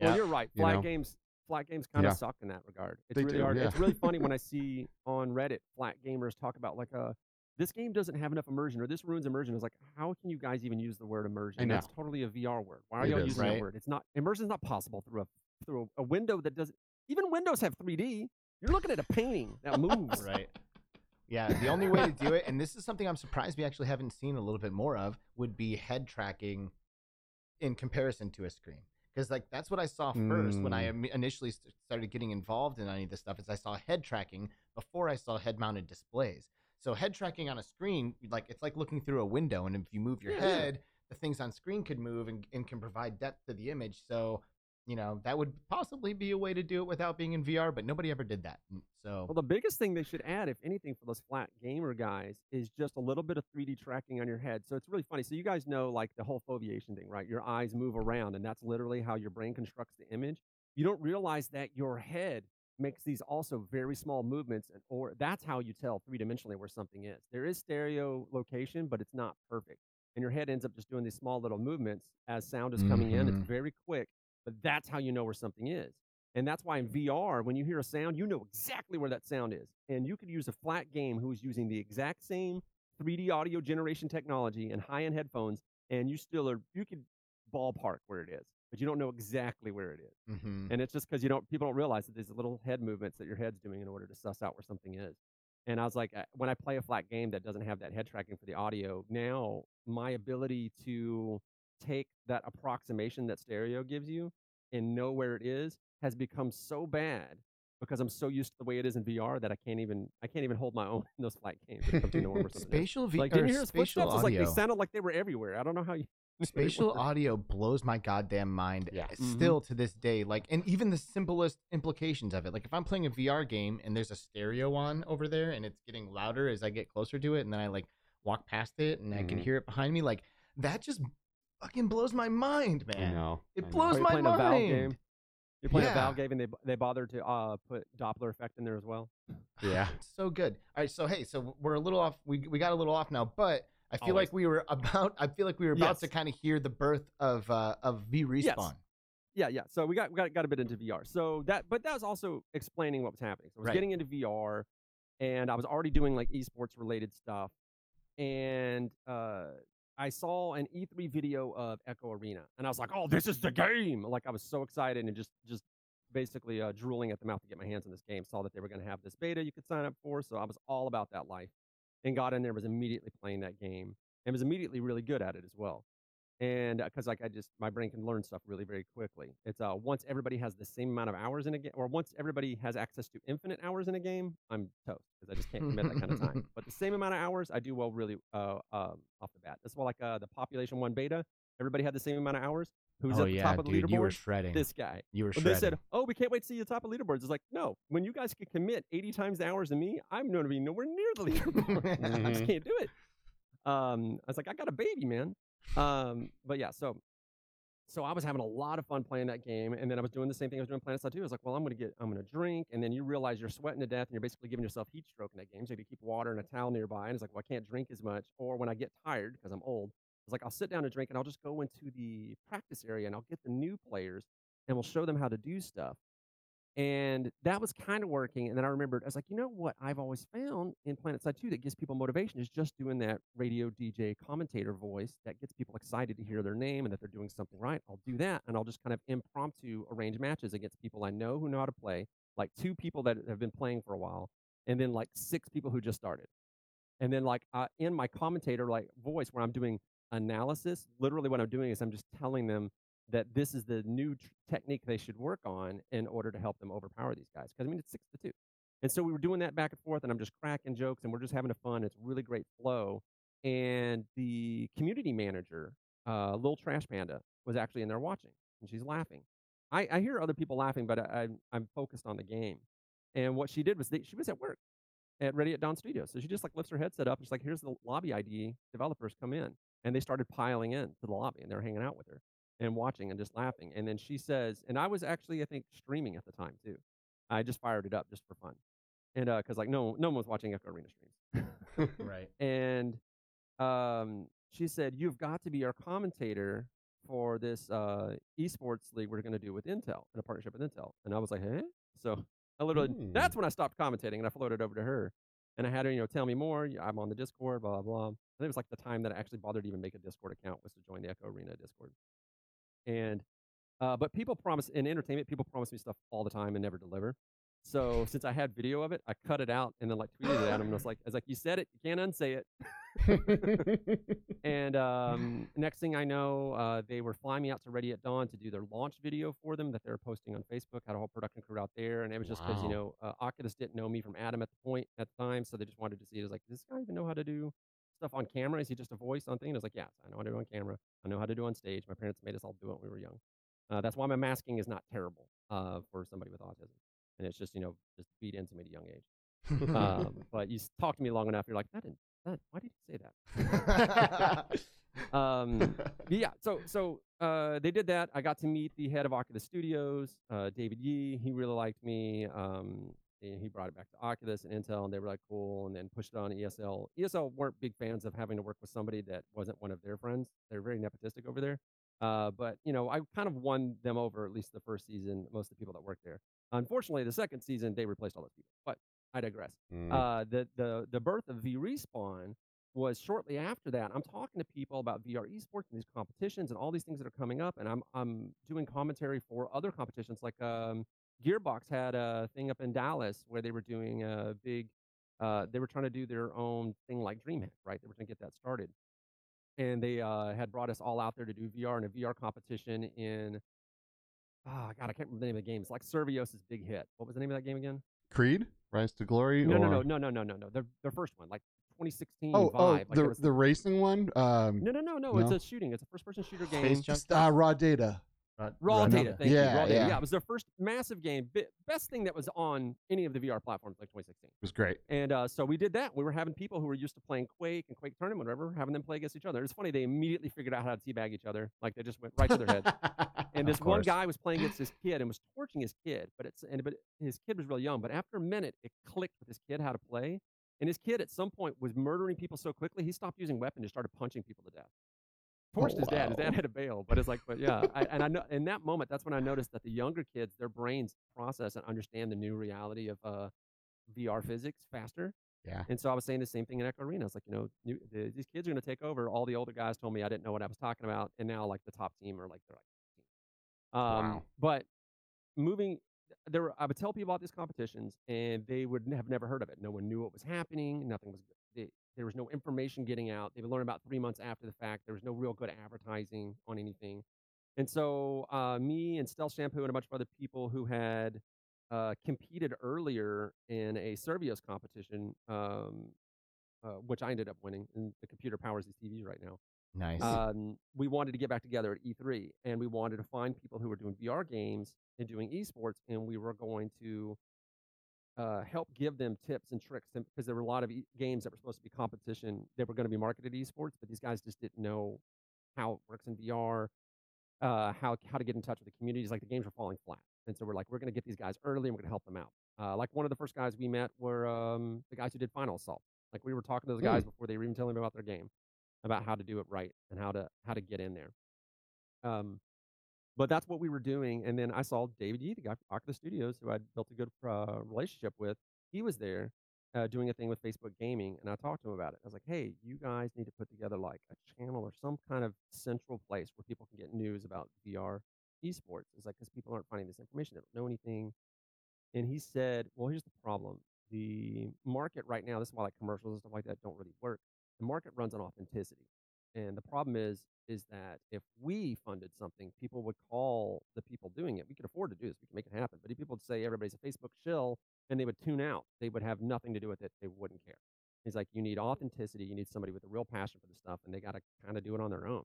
Well, Yeah. you're right. You Flat know? games, flat games kind of Yeah. suck in that regard. It's They really do, hard. yeah. It's really funny when I (laughs) see on Reddit flat gamers talk about like uh this game doesn't have enough immersion or this ruins immersion. It's like how can you guys even use the word immersion? know. That's totally a VR word. Why are It y'all is, using right? that word? It's not immersion is not possible through a through a, a window that doesn't even windows have 3D. You're looking at a painting that (laughs) moves. right. Yeah, the only way to do it, and this is something I'm surprised we actually haven't seen a little bit more of, would be head tracking in comparison to a screen. Because like that's what I saw first when I Mm. initially started getting involved in any of this stuff. Is I saw head tracking before I saw head-mounted displays. So head tracking on a screen, like it's like looking through a window, and if you move your yeah. head, the things on screen could move and, and can provide depth to the image. So you know that would possibly be a way to do it without being in VR, but nobody ever did that. Mm, So Well, the biggest thing they should add, if anything, for those flat gamer guys is just a little bit of 3D tracking on your head. So it's really funny. So you guys know like the whole foveation thing, right? Your eyes move around, and that's literally how your brain constructs the image. You don't realize that your head makes these also very small movements, and or that's how you tell three dimensionally where something is. There is stereo location, but it's not perfect, and your head ends up just doing these small little movements as sound is coming in. It's Mhm. very quick, but that's how you know where something is. And that's why in VR, when you hear a sound, you know exactly where that sound is. And you could use a flat game who's using the exact same 3D audio generation technology and high end headphones, and you still are, you could ballpark where it is, but you don't know exactly where it is. mhm. And it's just because you don't, people don't realize that there's little head movements that your head's doing in order to suss out where something is. And I was like, when I play a flat game that doesn't have that head tracking for the audio, now my ability to take that approximation that stereo gives you and know where it is has become so bad because I'm so used to the way it is in VR that I can't even I can't even hold my own in those flat games. when it comes to knowing where something is. spatial V Like, or didn't hear spatial? It's like they sounded like they were everywhere. I don't know how you. (laughs) spatial audio blows my goddamn mind Yeah. uh, Mhm. still to this day like and even the simplest implications of it like if i'm playing a vr game and there's a stereo on over there and it's getting louder as i get closer to it and then i like walk past it and i can Mhm. hear it behind me like that just fucking blows my mind I man know. It I know. blows Are you my playing a Valve mind. game? You're playing a Valve game, and they they bothered to uh, put Doppler effect in there as well. (sighs) Yeah. So good all right so hey so we're a little off we, we got a little off now but i feel Always. like we were about i feel like we were about to kind of hear the birth of uh of v respawn Yeah, yeah. So we got we got got a bit into VR. So that, but that was also explaining what was happening. So I was Right. getting into VR, and I was already doing like esports related stuff, and uh, I saw an E3 video of Echo Arena, and I was like, "Oh, this is the game!" Like I was so excited and just just basically uh, drooling at the mouth to get my hands on this game. Saw that they were going to have this beta you could sign up for, so I was all about that life. and got in there was immediately playing that game and was immediately really good at it as well. And because like I just my brain can learn stuff really very quickly. It's uh once everybody has the same amount of hours in a game, or once everybody has access to infinite hours in a game, I'm toast because I just can't commit that kind of time. (laughs) But the same amount of hours, I do well really uh, um, off the bat. That's why like uh, the population one beta, everybody had the same amount of hours. Who's oh at the yeah, top of the dude, leaderboard? you were shredding. this guy. you were When shredding. they said, "Oh, we can't wait to see you top of leaderboards," it's like, no. When you guys can commit 80 times the hours than me, I'm going to be nowhere near the (laughs) leaderboard. (laughs) I just Mhm. can't do it. Um, I was like, I got a baby, man. Um, but yeah, so so I was having a lot of fun playing that game, and then I was doing the same thing I was doing PlanetSide 2. I was like, well, I'm gonna get, I'm gonna drink, and then you realize you're sweating to death, and you're basically giving yourself heat stroke in that game. So you keep water and a towel nearby, and it's like, well, I can't drink as much. Or when I get tired because I'm old, it's like I'll sit down and drink, and I'll just go into the practice area, and I'll get the new players, and we'll show them how to do stuff. And that was kind of working. And then I remembered, I was like, you know what I've always found in PlanetSide 2 that gives people motivation is just doing that radio DJ commentator voice that gets people excited to hear their name and that they're doing something right. I'll do that. And I'll just kind of impromptu arrange matches against people I know who know how to play, like two people that have been playing for a while, and then like six people who just started. And then like uh, in my commentator like voice where I'm doing analysis, literally what I'm doing is I'm just telling them that this is the new tr- technique they should work on in order to help them overpower these guys. Because I mean, it's six to two, and so we were doing that back and forth, and I'm just cracking jokes, and we're just having a fun. It's really great flow. And the community manager, uh, Little Trash Panda, was actually in there watching, and she's laughing. I, I hear other people laughing, but I, I, I'm focused on the game. And what she did was they, she was at work at Ready at Dawn Studios, so she just like lifts her headset up, and she's like, "Here's the lobby ID. Developers come in." And they started piling in to the lobby, and they were hanging out with her and watching and just laughing. And then she says, and I was actually, I think, streaming at the time too. I just fired it up just for fun, and because like no, no one was watching Echo Arena streams. (laughs) right. and um, she said, "You've got to be our commentator for this uh, esports league we're going to do with Intel in a partnership with Intel." And I was like, hey, So I literally, Hmm. that's when I stopped commentating and I floated over to her, and I had her, you know, tell me more. I'm on the Discord, blah blah blah. And it was like the time that I actually bothered to even make a Discord account was to join the Echo Arena Discord. And uh, but people promise in entertainment, people promise me stuff all the time and never deliver. So since I had video of it, I cut it out and then like tweeted it at him and was (laughs) like, I was like, you said it, you can't unsay it. (laughs) And um, next thing I know, uh, they were flying me out to Ready at Dawn to do their launch video for them that they were posting on Facebook. Had a whole production crew out there, and it was just because you know uh, Oculus didn't know me from Adam at the point at the time, so they just wanted to see it. It was like, does this guy even know how to do stuff on camera? Is he just a voice on thing? And I was like, yes, I know how to do on camera. I know how to do on stage. My parents made us all do it when we were young. Uh, that's why my masking is not terrible uh, for somebody with autism, and it's just you know just beat into me at a young age. Um, (laughs) but you talk to me long enough, you're like, that didn't. That, why did you say that? (laughs) (laughs) um, yeah, so so uh, they did that. I got to meet the head of Oculus Studios, uh, David Yee. He really liked me. Um, he brought it back to Oculus and Intel, and they were like, cool. And then pushed it on ESL. ESL weren't big fans of having to work with somebody that wasn't one of their friends. They're very nepotistic over there. Uh, but you know, I kind of won them over at least the first season. Most of the people that worked there. Unfortunately, the second season they replaced all those people. But I digress Mm. uh, the the the birth of V Respawn was shortly after that. I'm talking to people about VR esports and these competitions and all these things that are coming up, and I'm I'm doing commentary for other competitions. Like um, Gearbox had a thing up in Dallas where they were doing a big. Uh, they were trying to do their own thing like DreamHack, right? They were trying to get that started, and they uh, had brought us all out there to do VR in a VR competition in. Oh God, I can't remember the name of the game. It's like Survios' big hit. What was the name of that game again? Creed, Rise to Glory. No, no, or... no, no, no, no, no, no. Their their first one, like 2016 Oh, vibe. oh, like the was- the racing one. Um, no, no, no, no, It's a shooting. It's a first person shooter game. Space just, uh, raw data. Raw- Raw Raw data. Data. Thank you. Yeah, Raw data. yeah. Yeah, it was their first massive game. Best thing that was on any of the VR platforms, like 2016. It was great. And uh, so we did that. We were having people who were used to playing Quake and Quake Tournament, whatever, having them play against each other. It's funny. They immediately figured out how to teabag each other. Like they just went right to their head. (laughs) And this one guy was playing against his kid and was torching his kid, but it's and but his kid was really young. But after a minute, it clicked with his kid how to play, and his kid at some point was murdering people so quickly he stopped using weapon and started punching people to death. Torched his dad. His dad had to bail, but it's like, but yeah, I, and I know in that moment that's when I noticed that the younger kids, their brains process and understand the new reality of uh, VR physics faster. Yeah. And so I was saying the same thing in Echo Arena. It's like, you know, new, the, these kids are going to take over. All the older guys told me I didn't know what I was talking about, and now like the top team are like they're like, um, Wow. but moving there, were, I would tell people about these competitions, and they would have never heard of it. No one knew what was happening. Nothing was. There was no information getting out. They would learn about three months after the fact. There was no real good advertising on anything. And so, uh, me and Stealth Shampoo and a bunch of other people who had uh, competed earlier in a Survios competition, um, uh, which I ended up winning, and the computer powers these TVs right now. Nice. Um, we wanted to get back together at E3, and we wanted to find people who were doing VR games and doing esports, and we were going to uh, help give them tips and tricks because there were a lot of e- games that were supposed to be competition that were going to be marketed esports, but these guys just didn't know how it works in VR, uh, how how to get in touch with the communities. Like the games were falling flat, and so we're like, we're going to get these guys early, and we're going to help them out. Uh, like one of the first guys we met were um, the guys who did Final Assault. Like we were talking to the guys before they were even telling me about their game, about how to do it right and how to how to get in there. Um, but that's what we were doing. And then I saw David Yee, the guy from Oculus Studios, who I'd built a good uh, relationship with. He was there uh, doing a thing with Facebook Gaming, and I talked to him about it. I was like, "Hey, you guys need to put together like a channel or some kind of central place where people can get news about VR esports." It's like because people aren't finding this information, they don't know anything. And he said, "Well, here's the problem: the market right now. This is why like commercials and stuff like that don't really work. The market runs on authenticity, and the problem is is that if we funded something, people would call the people doing it. We could afford to do this. We can make it happen. But if people would say everybody's a Facebook shill and they would tune out, they would have nothing to do with it. They wouldn't care. He's like, you need authenticity. You need somebody with a real passion for the stuff, and they got to kind of do it on their own.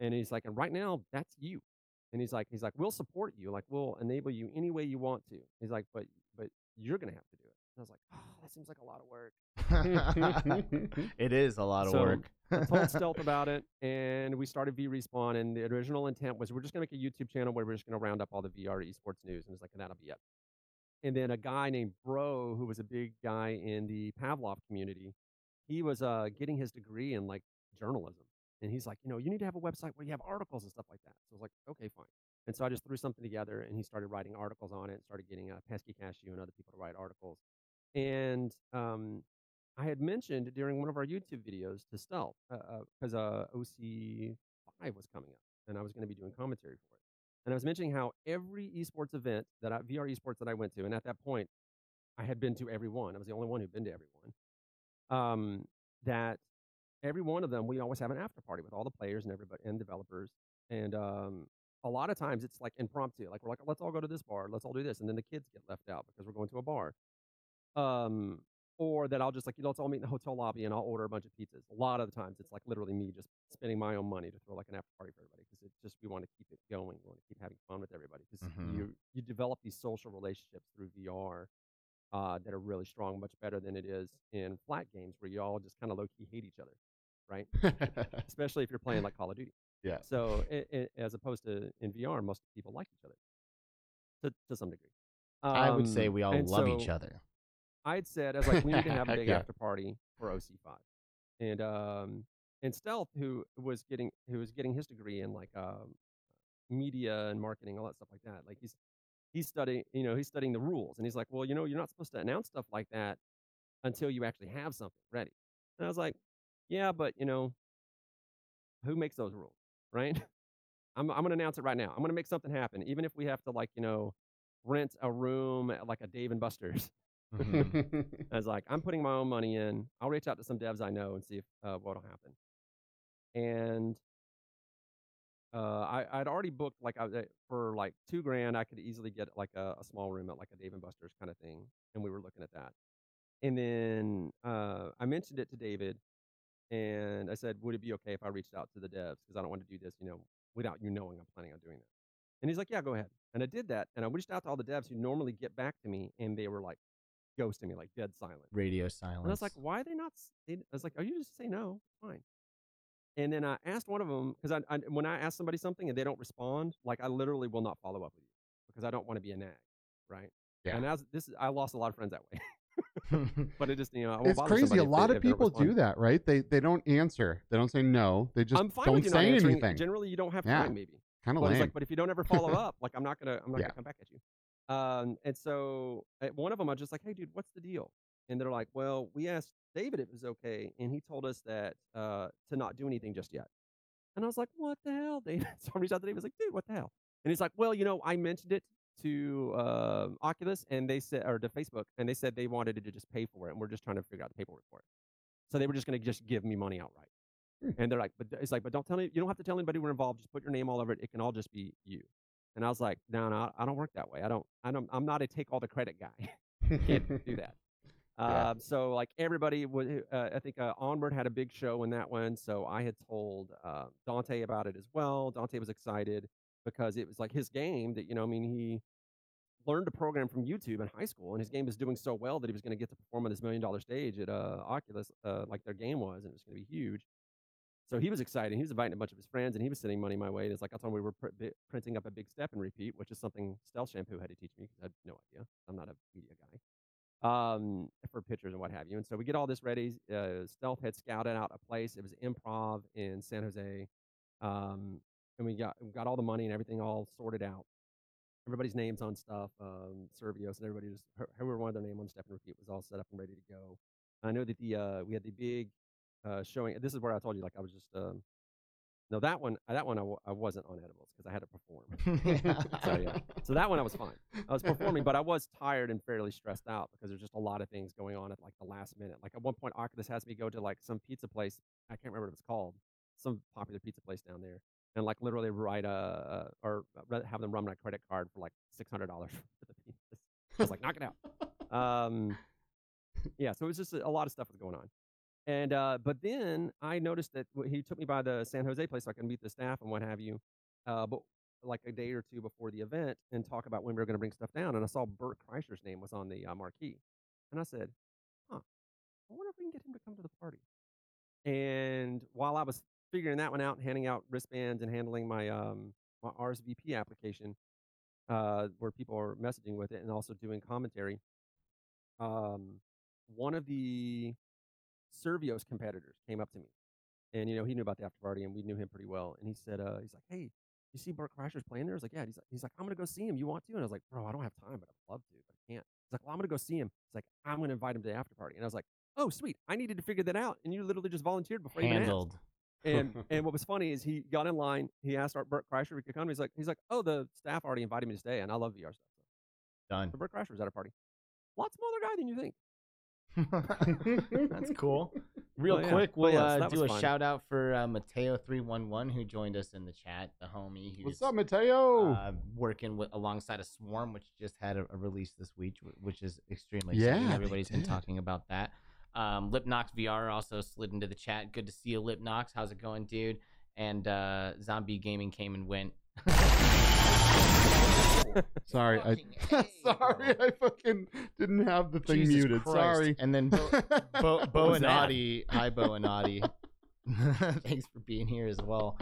And he's like, and right now, that's you. And he's like, he's like, we'll support you. Like, we'll enable you any way you want to. He's like, but but you're gonna have to do I was like, oh, that seems like a lot of work. (laughs) it is a lot of So, work. I told Stealth (laughs) about it, and we started V Respawn. And the original intent was we're just going to make a YouTube channel where we're just going to round up all the VR esports news, and it's like, that'll be it. And then a guy named Bro, who was a big guy in the Pavlov community, he was uh, getting his degree in like journalism, and he's like, you know, you need to have a website where you have articles and stuff like that. So I was like, okay, fine. And so I just threw something together, and he started writing articles on it, and started getting uh, Pesky Cashew and other people to write articles. And um, I had mentioned during one of our YouTube videos to Stealth because uh, uh, OC5 was coming up and I was going to be doing commentary for it. And I was mentioning how every esports event that I, VR esports that I went to, and at that point, I had been to every one. I was the only one who'd been to every one. Um, that every one of them, we always have an after party with all the players and everybody and developers. And um, a lot of times it's like impromptu. Like we're like, let's all go to this bar, let's all do this, and then the kids get left out because we're going to a bar. Um, or that I'll just like, you know, let's all meet in the hotel lobby and I'll order a bunch of pizzas. A lot of the times it's like literally me just spending my own money to throw like an after party for everybody because it's just we want to keep it going. We want to keep having fun with everybody because Mhm. you you develop these social relationships through VR uh, that are really strong, much better than it is in flat games where you all just kind of low key hate each other, right? (laughs) Especially if you're playing like Call of Duty. yeah. So i i as opposed to in VR, most people like each other to to some degree. I would say Um, we all love each so- other. I'd said I was like, we need to have a (laughs) big yeah. after party for OC5, and um, and Stealth, who was getting who was getting his degree in like um, media and marketing, all that stuff like that. Like he's he's studying, you know, he's studying the rules, and he's like, well, you know, you're not supposed to announce stuff like that until you actually have something ready. And I was like, yeah, but you know, who makes those rules, right? (laughs) I'm I'm gonna announce it right now. I'm gonna make something happen, even if we have to like you know rent a room at like a Dave and Buster's. Mhm. I was like, I'm putting my own money in. I'll reach out to some devs I know and see if uh, what'll happen. And uh, I, I'd already booked like I, uh, for like two grand. I could easily get like a, a small room at like a Dave and Buster's kind of thing, and we were looking at that. And then uh, I mentioned it to David, and I said, "Would it be okay if I reached out to the devs because I don't want to do this, you know, without you knowing I'm planning on doing that." And he's like, "Yeah, go ahead." And I did that, and I reached out to all the devs who normally get back to me, and they were like ghosting me, like dead silent. Radio silence. And I was like, why are they not? They, I was like, are you just say no? Fine. And then I asked one of them because I, I when I ask somebody something and they don't respond, like I literally will not follow up with you because I don't want to be a nag, right? Yeah. And as this, is, I lost a lot of friends that way. (laughs) (laughs) but it just you know, I it's crazy. A lot they- of if they don't people do that, right? They they don't answer. They don't say no. They just don't say anything. Generally, you don't have Yeah. time, maybe. Kind of lame. like, but if you don't ever (laughs) follow up, like I'm not gonna, I'm not Yeah. gonna come back at you. Um, and so at one of them, I was just like, hey, dude, what's the deal? And they're like, well, we asked David if it was okay, and he told us that uh, to not do anything just yet. And I was like, what the hell, David? (laughs) So I reached out to David. I was like, dude, what the hell? And he's like, well, you know, I mentioned it to uh, Oculus, and they said, or to Facebook, and they said they wanted to just pay for it, and we're just trying to figure out the paperwork for it. So they were just going to just give me money outright. Hmm. And they're like, but it's like, but don't tell me, you don't have to tell anybody we're involved. Just put your name all over it. It can all just be you. And I was like, no, no, I don't work that way. I don't, I don't, I'm not a take all the credit guy. (laughs) Can't do (laughs) that. Yeah. Um, so like everybody was, uh, I think uh, Onward had a big show in that one. So I had told uh, Dante about it as well. Dante was excited because it was like his game that you know, I mean, he learned to program from YouTube in high school, and his game was doing so well that he was going to get to perform on this million dollar stage at uh, Oculus, uh, like their game was, and it was going to be huge. So he was excited. He was inviting a bunch of his friends, and he was sending money my way. And it's like I told him we were pr- printing up a big step and repeat, which is something Stealth Shampoo had to teach me because I had no idea. I'm not a media guy um, for pictures and what have you. And so we get all this ready. Uh, Stealth had scouted out a place. It was improv in San Jose. Um, and we got we got all the money and everything all sorted out. Everybody's names on stuff. Um, Survios and everybody just who- whoever wanted their name on step and repeat was all set up and ready to go. I know that the uh, we had the big uh, showing. This is where I told you like I was just um, no that one that one I w- I wasn't on edibles because I had to perform. (laughs) So yeah, so that one I was fine. I was performing, but I was tired and fairly stressed out because there's just a lot of things going on at like the last minute. Like at one point, Oculus has me go to like some pizza place. I can't remember what it's called. Some popular pizza place down there, and like literally write a or have them run my credit card for like six hundred dollars (laughs) for the pizzas. I was like, knock it out. (laughs) Um, yeah, so it was just a, a lot of stuff was going on. And uh, but then I noticed that he took me by the San Jose place so I could meet the staff and what have you. Uh, but like a day or two before the event and talk about when we were going to bring stuff down. And I saw Bert Kreischer's name was on the uh, marquee, and I said, "Huh, I wonder if we can get him to come to the party." And while I was figuring that one out, and handing out wristbands and handling my um, my RSVP application, uh, where people are messaging with it and also doing commentary, um, one of the Survios competitors came up to me, and you know he knew about the after party, and we knew him pretty well. And he said, uh, he's like, "Hey, you see Bert Kreischer's playing there?" I was like, "Yeah." He's like, he's like, "I'm gonna go see him. You want to?" And I was like, "Bro, I don't have time, but I'd love to, but I can't." He's like, "Well, I'm gonna go see him." He's like, "I'm gonna invite him to the after party," and I was like, "Oh, sweet! I needed to figure that out, and you literally just volunteered before you even asked." Handled. And (laughs) and what was funny is he got in line. He asked our Bert Kreischer if he could come. He's like, he's like, "Oh, the staff already invited me to stay, and I love VR stuff." So, Done. so Bert Kreischer was at our party. Lot smaller guy than you think. (laughs) That's cool. Real Well, quick, Well, we'll yeah, so uh, do a fun. shout out for uh, Mateo three one one who joined us in the chat. The homie who's What's up, Mateo? uh, working with alongside a Swarm, which just had a, a release this week, which is extremely. Yeah, they Everybody's been talking about that. Um, Lipnox VR also slid into the chat. Good to see you, Lipnox. How's it going, dude? And uh, Zombie Gaming came and went. (laughs) (laughs) Sorry, I Fucking (laughs) sorry. I fucking didn't have the thing Jesus muted. Christ. Sorry. And then Bo, (laughs) Bo, Bo was and that? Hi, Bo and Audie. Thanks for being here as well.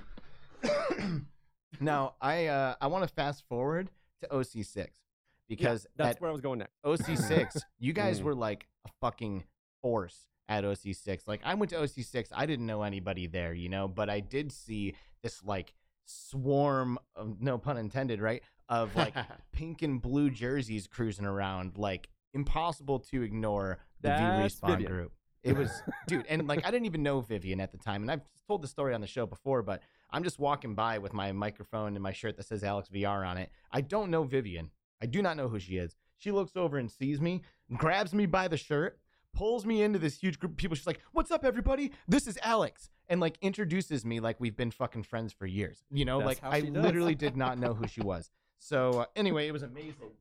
now, I uh, I want to fast forward to OC6 Yeah, because that's where I was going next. OC6, you guys Mm. were like a fucking force at OC6. Like I went to OC6, I didn't know anybody there, you know, but I did see this like swarm of no pun intended, right? Of like (laughs) pink and blue jerseys cruising around, like impossible to ignore the That's V Respawn Vivian. group. (laughs) It was, dude, and like I didn't even know Vivian at the time, and I've told the story on the show before, but I'm just walking by with my microphone and my shirt that says Alex VR on it. I don't know Vivian. I do not know who she is. She looks over and sees me, grabs me by the shirt, pulls me into this huge group of people. She's like, "What's up, everybody? This is Alex," and like introduces me like we've been fucking friends for years. You know, That's like how I she does. literally (laughs) did not know who she was. So uh, anyway, it was amazing.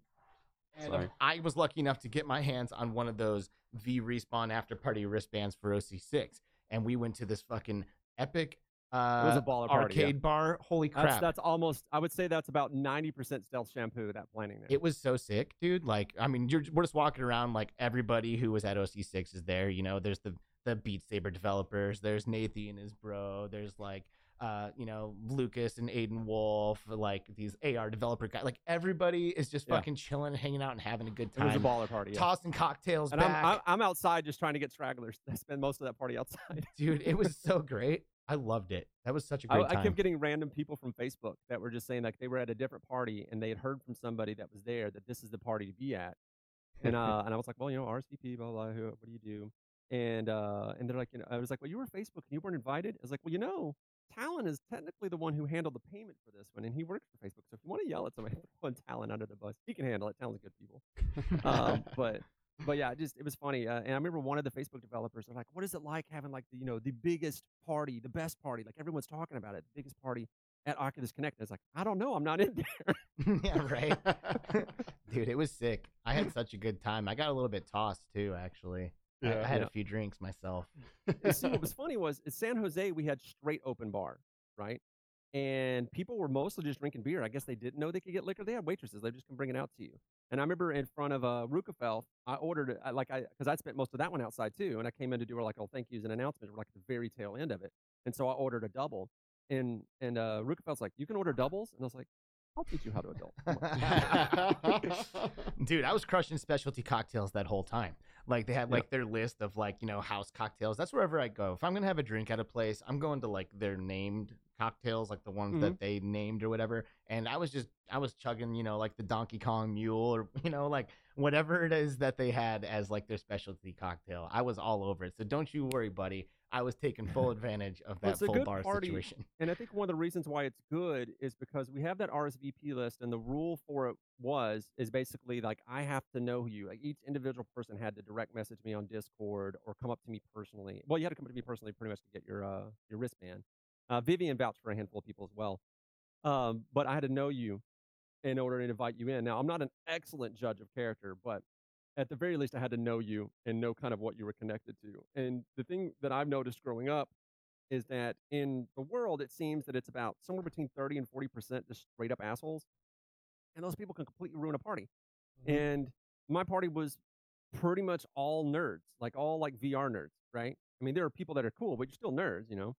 And um, Sorry. I was lucky enough to get my hands on one of those V respawn after party wristbands for OC6, and we went to this fucking epic uh, It was a baller party, yeah. arcade bar. Holy crap! That's that's almost. I would say that's about ninety percent stealth shampoo. That planning there. It was so sick, dude. Like, I mean, you're we're just walking around like everybody who was at OC6 is there. You know, there's the the Beat Saber developers. There's Nathan and his bro. There's like, uh, you know, Lucas and Aiden Wolf. Like these AR developer guys. Like everybody is just Yeah. fucking chilling, hanging out, and having a good time. it was a baller party. Yeah. Tossing cocktails and I'm, back, I'm I'm outside just trying to get stragglers. I (laughs) spend most of that party outside. (laughs) dude. It was so great. I loved it. That was such a I, great I time. kept getting random people from Facebook that were just saying like they were at a different party and they had heard from somebody that was there that this is the party to be at. And (laughs) uh, and I was like, well, you know, RSVP, blah blah. Who, what do you do? And uh, and they're like, you know, I was like, well, you were Facebook and you weren't invited. I was like, well, you know, Talon is technically the one who handled the payment for this one, and he works for Facebook. So if you want to yell at somebody, (laughs) throw Talon under the bus. He can handle it. Talon's a good people. um, (laughs) but but yeah, just it was funny. Uh, and I remember one of the Facebook developers are like, "What is it like having like the you know the biggest party, the best party? Like everyone's talking about it, the biggest party at Oculus Connect." And it's like, I don't know, I'm not in there. (laughs) yeah, right. Dude, it was sick. I had such a good time. I got a little bit tossed too, actually. I, Yeah. I had Yeah. a few drinks myself. See, what was (laughs) funny was in San Jose we had straight open bar, right? And people were mostly just drinking beer. I guess they didn't know they could get liquor. They had waitresses. They just can bring it out to you. And I remember in front of uh, Rukafel, I ordered it I, like I because I'd spent most of that one outside too, and I came in to do like a thank yous and announcements, We're like at the very tail end of it. And so I ordered a double, and and uh, Rukafel's like, you can order doubles, and I was like, I'll teach you how to adult. (laughs) Dude, I was crushing specialty cocktails that whole time. Like they had like their list of like, you know, house cocktails. That's wherever I go. If I'm gonna have a drink at a place, I'm going to like their named cocktails, like the ones Mhm. that they named or whatever. And I was just I was chugging, you know, like the Donkey Kong mule or (laughs) you know, like whatever it is that they had as like their specialty cocktail. I was all over it. So don't you worry, buddy. I was taking full (laughs) advantage of that full bar party. situation. And I think (laughs) one of the reasons why it's good is because we have that RSVP list, and the rule for it was is basically like I have to know you. Like each individual person had to direct message me on Discord or come up to me personally. Well, you had to come up to me personally pretty much to get your uh, your wristband. Uh, Vivian vouched for a handful of people as well, um, but I had to know you in order to invite you in. Now I'm not an excellent judge of character, but at the very least, I had to know you and know kind of what you were connected to. And the thing that I've noticed growing up is that in the world, it seems that it's about somewhere between 30 and 40% just straight up assholes. And those people can completely ruin a party. Mm-hmm. And my party was pretty much all nerds, like all like VR nerds, right? I mean, there are people that are cool, but you're still nerds, you know?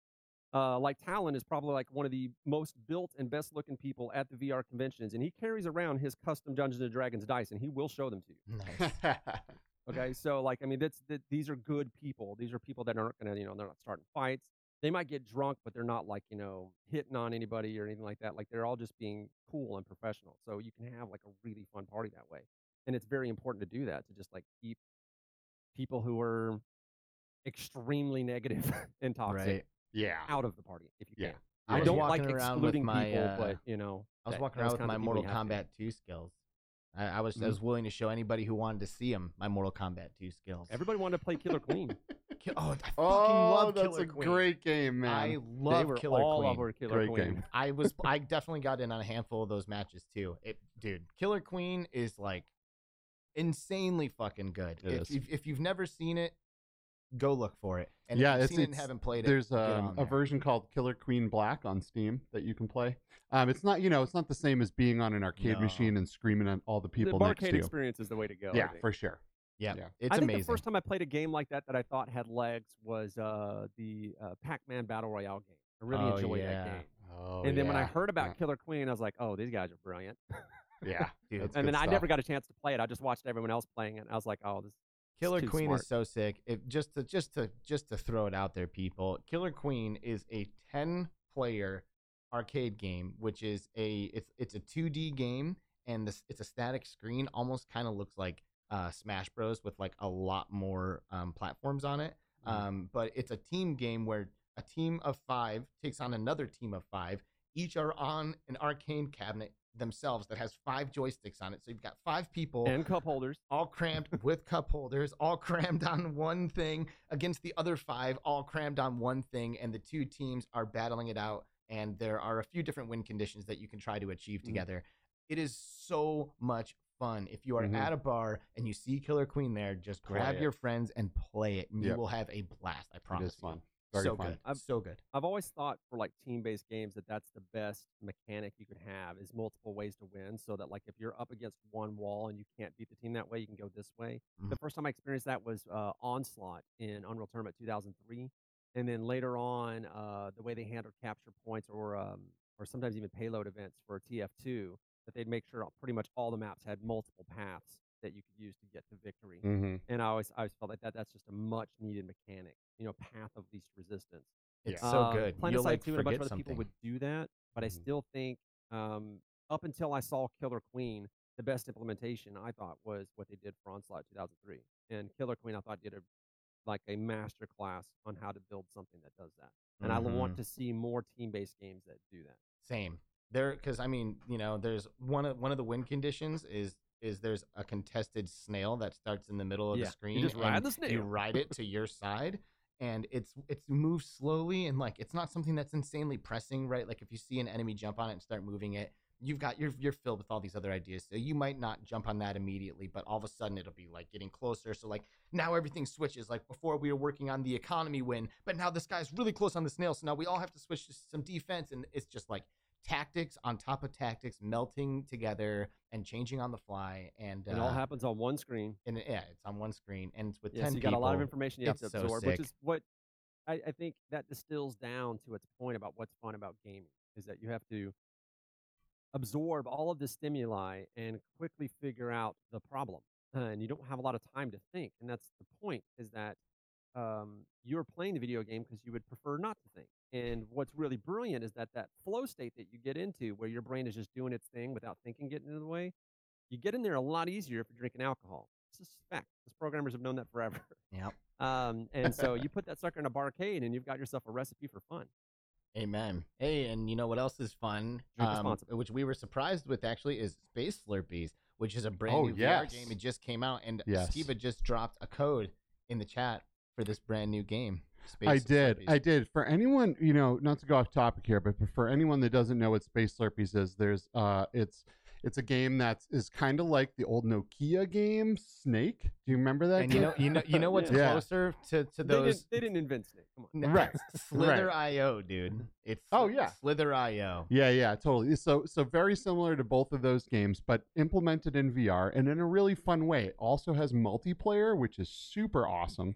Uh, like Talon is probably like one of the most built and best looking people at the VR conventions, and he carries around his custom Dungeons and Dragons dice, and he will show them to you. Nice. (laughs) Okay, so like I mean, that's that. These are good people. These are people that aren't gonna, you know, they're not starting fights. They might get drunk, but they're not like you know hitting on anybody or anything like that. Like they're all just being cool and professional. So you can have like a really fun party that way, and it's very important to do that to just like keep people who are extremely negative (laughs) and toxic right. Yeah. out of the party if you Yeah. can. I I don't walking like excluding my, people, uh, but you know, I was that- walking around with my Mortal you to. Kombat 2 skills. I, I was I Mhm. was willing to show anybody who wanted to see them my Mortal Kombat 2 skills. Everybody wanted to play Killer Queen. (laughs) Oh, I fucking Oh, love that's Killer a Queen. great game, man. I they love were Killer all Queen. over Killer Great Queen. game. I was (laughs) I definitely got in on a handful of those matches too. It, dude, Killer Queen is like insanely fucking good. It if, is. if if you've never seen it, go look for it. And Yeah, if you've it's- seen it and it's- haven't played it, There's get um, a version called Killer Queen Black on Steam that you can play. Um, it's not, you know, it's not the same as being on an arcade No. machine and screaming at all the people the next barcade to you. experience is the way to go. I yeah, think. for sure. Yeah, yeah. it's I think amazing. the first time I played a game like that that I thought had legs was uh, the uh, Pac-Man Battle Royale game. I really Oh, enjoyed yeah. that game. Oh, and then when I yeah, heard about yeah. Killer Queen, I was like, "Oh, these guys are brilliant." yeah, Dude, (laughs) that's and good then I stuff. never got a chance to play it. I just watched everyone else playing it. And I was like, "Oh, this." Killer Queen smart. is so sick. If just to just to just to throw it out there, people, Killer Queen is a ten player arcade game, which is a it's it's a two D game and this it's a static screen, almost kind of looks like uh, Smash Bros with like a lot more um, platforms on it. Mhm. Um, but it's a team game where a team of five takes on another team of five. Each are on an arcade cabinet themselves that has five joysticks on it. So you've got five people And cup holders. all crammed with cup holders, all (laughs) crammed on one thing against the other five, all crammed on one thing, and the two teams are battling it out. And there are a few different win conditions that you can try to achieve Mhm. together. It is so much fun. If you are Mhm. at a bar and you see Killer Queen there, just grab your friends and play it, and you will have a blast. I It promise. is you. Very so fun. good. I've- so good. I've always thought for like team-based games that that's the best mechanic you could have is multiple ways to win. So that like if you're up against one wall and you can't beat the team that way, you can go this way. The Mhm. first time I experienced that was uh, Onslaught in Unreal Tournament 2003, and then later on, uh, the way they handled capture points or um, or sometimes even payload events for TF2, that they'd make sure pretty much all the maps had multiple paths that you could use to get to victory. Mm-hmm. And I always I always felt like that that's just a much needed mechanic. You know, path of least resistance. It's Yeah. so Um, good. Planetside You'll like 2 and a bunch of other people would do that, but I Mhm. still think um, up until I saw Killer Queen, the best implementation I thought was what they did for Onslaught 2003. And Killer Queen I thought did a like a master class on how to build something that does that. And I Mhm. want to see more team-based games that do that. Same. There, because I mean, you know, there's one of one of the win conditions is is there's a contested snail that starts in the middle of Yeah, the you screen. just ride and the snail. You ride it to your side, and it's it's moves slowly and like it's not something that's insanely pressing, right? Like if you see an enemy jump on it and start moving it, you've got you're you're filled with all these other ideas. So you might not jump on that immediately, but all of a sudden it'll be like getting closer. So like now everything switches. Like before we were working on the economy win, but now this guy's really close on the snail. So now we all have to switch to some defense, and it's just like tactics on top of tactics melting together and changing on the fly and It all uh, happens on one screen. and yeah it's on one screen and it's with Yes, 10 you got a lot of information you have to It's so absorb, which is what I, I think that distills down to its point about what's fun about gaming is that you have to absorb all of the stimuli and quickly figure out the problem. Uh, and you don't have a lot of time to think. And that's the point is that um, you're playing the video game because you would prefer not to think. And what's really brilliant is that that flow state that you get into where your brain is just doing its thing without thinking getting in the way, you get in there a lot easier if you're drinking alcohol. It's just a fact. Because programmers have known that forever. Yep. (laughs) Um, and so you (laughs) put that sucker in a barcade and you've got yourself a recipe for fun. Amen. Hey, and you know what else is fun? Um, which we were surprised with actually is Space Slurpies, which is a brand Oh, new VR yes. game. It just came out, and Yes. Skiva just dropped a code in the chat for this brand new game. Space I did. Slurpies. I did. For anyone, you know, not to go off topic here, but for anyone that doesn't know what Space Slurpies is, there's uh it's it's a game that is kind of like the old Nokia game Snake. Do you remember that? And you game? know, you know, you know (laughs) what's Yeah. closer to to They those. didn't, they didn't invent Snake. Come on. N- Right, (laughs) Slither right. IO, dude. It's Oh, yeah. Slither IO. Yeah, yeah, totally. So so very similar to both of those games, but implemented in VR and in a really fun way. It also has multiplayer, which is super awesome.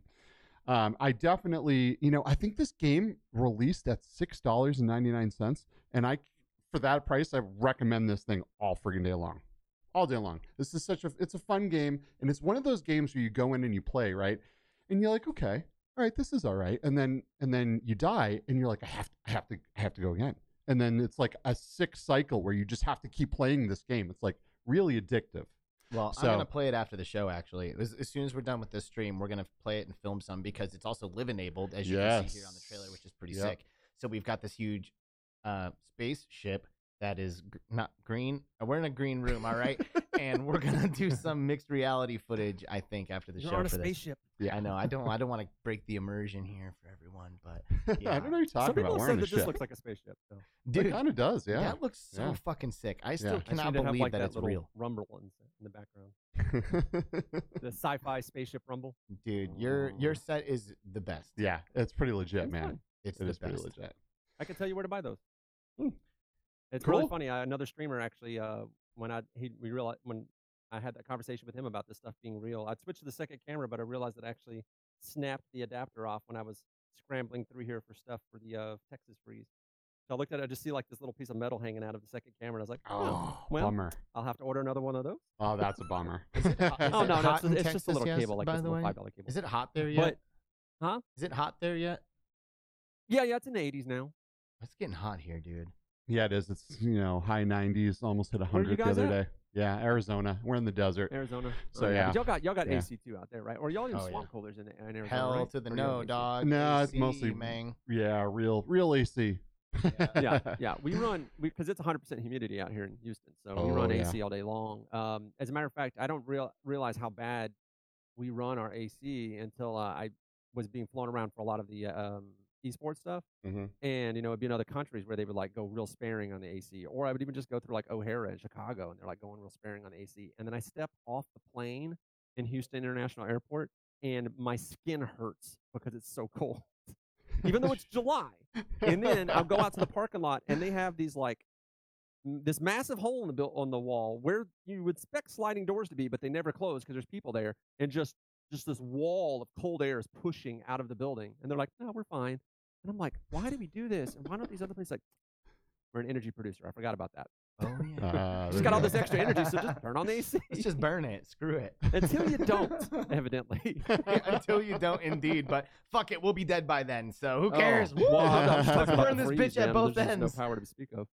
Um, I definitely, you know, I think this game released at six dollars and ninety nine cents, and I, for that price, I recommend this thing all friggin' day long, all day long. This is such a, it's a fun game, and it's one of those games where you go in and you play, right, and you're like, okay, all right, this is all right, and then and then you die, and you're like, I have, to, I have to, I have to go again, and then it's like a sick cycle where you just have to keep playing this game. It's like really addictive. Well, So- I'm gonna play it after the show. Actually, as, as soon as we're done with this stream, we're gonna play it and film some because it's also live enabled, as you can see here on the trailer, which is pretty Yep. sick. So we've got this huge uh, spaceship that is gr- not green. uh, We're in a green room, all right, and we're gonna (laughs) do some mixed reality footage. I think after the You're show on a for this. spaceship. Yeah, I know. I don't. I don't want to (laughs) break the immersion here for everyone, but (laughs) I don't know what you're Some talking people about. We're said on that the this ship. looks like a spaceship. So. dude, it kind of does, yeah. that looks so Yeah. fucking sick. I still Yeah. I cannot need to have believe like that, that it's little real, rumble ones in the background. The sci-fi spaceship rumble. dude. Your your set is the best. yeah, it's pretty legit, It's man. fun. it's It the is pretty best. legit. I can tell you where to buy those. It's really funny. I, another streamer actually, uh, when I he we realized when I had that conversation with him about this stuff being real, I switched to the second camera, but I realized that I actually snapped the adapter off when I was scrambling through here for stuff for the uh, Texas freeze. So I looked at it, I just see like this little piece of metal hanging out of the second camera, and I was like, oh, Oh, well, bummer. I'll have to order another one of those. Oh, that's a bummer. Is it hot- (laughs) is oh it no, no, it's, it's just a little yet, cable, like by this the little way? five dollar cable. Is it hot there yet? But huh? Is it hot there yet? Yeah, yeah, it's in the 80s now. It's getting hot here, dude. Yeah, it is. It's you know high 90s, almost hit 100 the other at? day. Yeah, Arizona. We're in the desert. Arizona. So, Oh, yeah. but y'all got y'all got Yeah. AC too out there, right? Or y'all even Oh, swamp yeah. coolers in, in Arizona, Hell right? to the Or y'all no, AC? dog. No, it's mostly- man. Yeah, real, real AC. yeah, (laughs) yeah. We run because it's 100% humidity out here in Houston, so we Oh, run yeah. AC all day long. Um, as a matter of fact, I don't real, realize how bad we run our AC until uh, I was being flown around for a lot of the uh, um, esports stuff, Mhm. and you know, it'd be in other countries where they would like go real sparing on the AC, or I would even just go through like O'Hare in Chicago, and they're like going real sparing on the AC, and then I step off the plane in Houston International Airport, and my skin hurts because it's so cold, (laughs) even though it's July and then I'll go out to the (laughs) parking lot, and they have these like this massive hole in the built on the wall where you would expect sliding doors to be, but they never close because there's people there, and just just this wall of cold air is pushing out of the building, and they're like, "No, we're fine," and I'm like, "Why do we do this? And why don't these other places like?" We're an energy producer. I forgot about that. Oh yeah. Uh, Just got all this extra energy, so just (laughs) turn on the AC. Let's just burn it. Screw it. (laughs) Until you don't, (laughs) evidently. Until you don't, indeed. But fuck it, we'll be dead by then. So who Oh, cares? well, I'm not Let's just talking about burn the this freeze, bitch at man. both There's just ends. No power to speak of.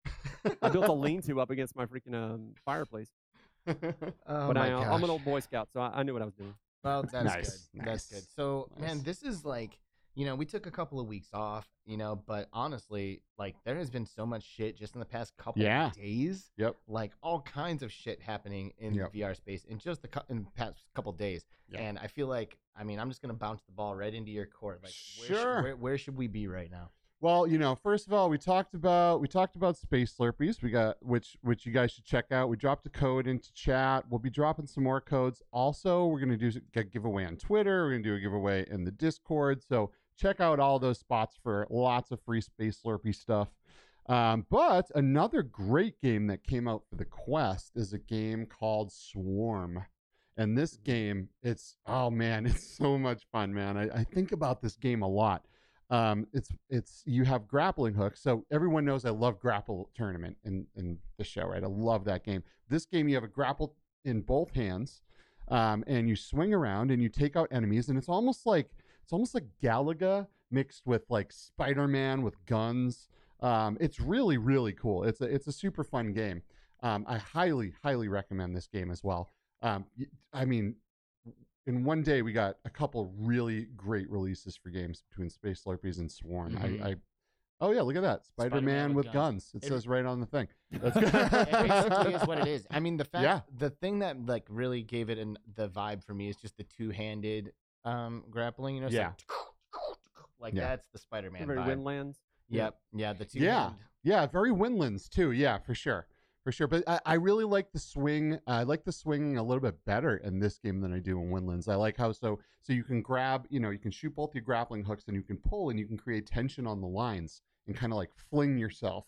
I built a lean-to up against my freaking um, fireplace. Oh but my I, uh, I'm an old Boy Scout, so I, I knew what I was doing. Well, that's Nice, good. That's good. So, man, this is like you know, we took a couple of weeks off, you know, but honestly, like there has been so much shit just in the past couple Yeah. of days. Yep. Like all kinds of shit happening in Yep. the VR space in just the cou- in the past couple of days. Yeah. And I feel like, I mean, I'm just gonna bounce the ball right into your court. Like, where, should- Sure. where, where should we be right now? Well, you know, first of all, we talked about we talked about space slurpies. We got which which you guys should check out. We dropped a code into chat. We'll be dropping some more codes. Also, we're gonna do a giveaway on Twitter. We're gonna do a giveaway in the Discord. So check out all those spots for lots of free space slurpy stuff. Um, but another great game that came out for the Quest is a game called Swarm. And this game, it's oh man, (laughs) it's so much fun, man. I, I think about this game a lot um, it's it's you have grappling hooks. So everyone knows I love grapple tournament in in the show, right? I love that game. This game you have a grapple in both hands, um, and you swing around and you take out enemies, and it's almost like it's almost like Galaga mixed with like Spider Man with guns. Um, it's really really cool. It's a it's a super fun game. Um, I highly highly recommend this game as well. Um, I mean, in one day we got a couple really great releases for games between Space Slurpies and Swarm. Mhm. I, I oh yeah, look at that Spider Man with, with guns. It, It- says right on the thing. (laughs) That's it basically is what it is. I mean, the (laughs) fact, Yeah. the thing that like really gave it an, the vibe for me is just the two-handed um, grappling. You know, it's Yeah. like, like Yeah. that's the Spider-Man Very vibe. Windlands. Yep, yeah, the two. Yeah. Yeah, very Windlands too. Yeah, for sure, for sure. But I, I really like the swing. I like the swinging a little bit better in this game than I do in Windlands. I like how so so you can grab, you know, you can shoot both your grappling hooks and you can pull and you can create tension on the lines and kind of like fling yourself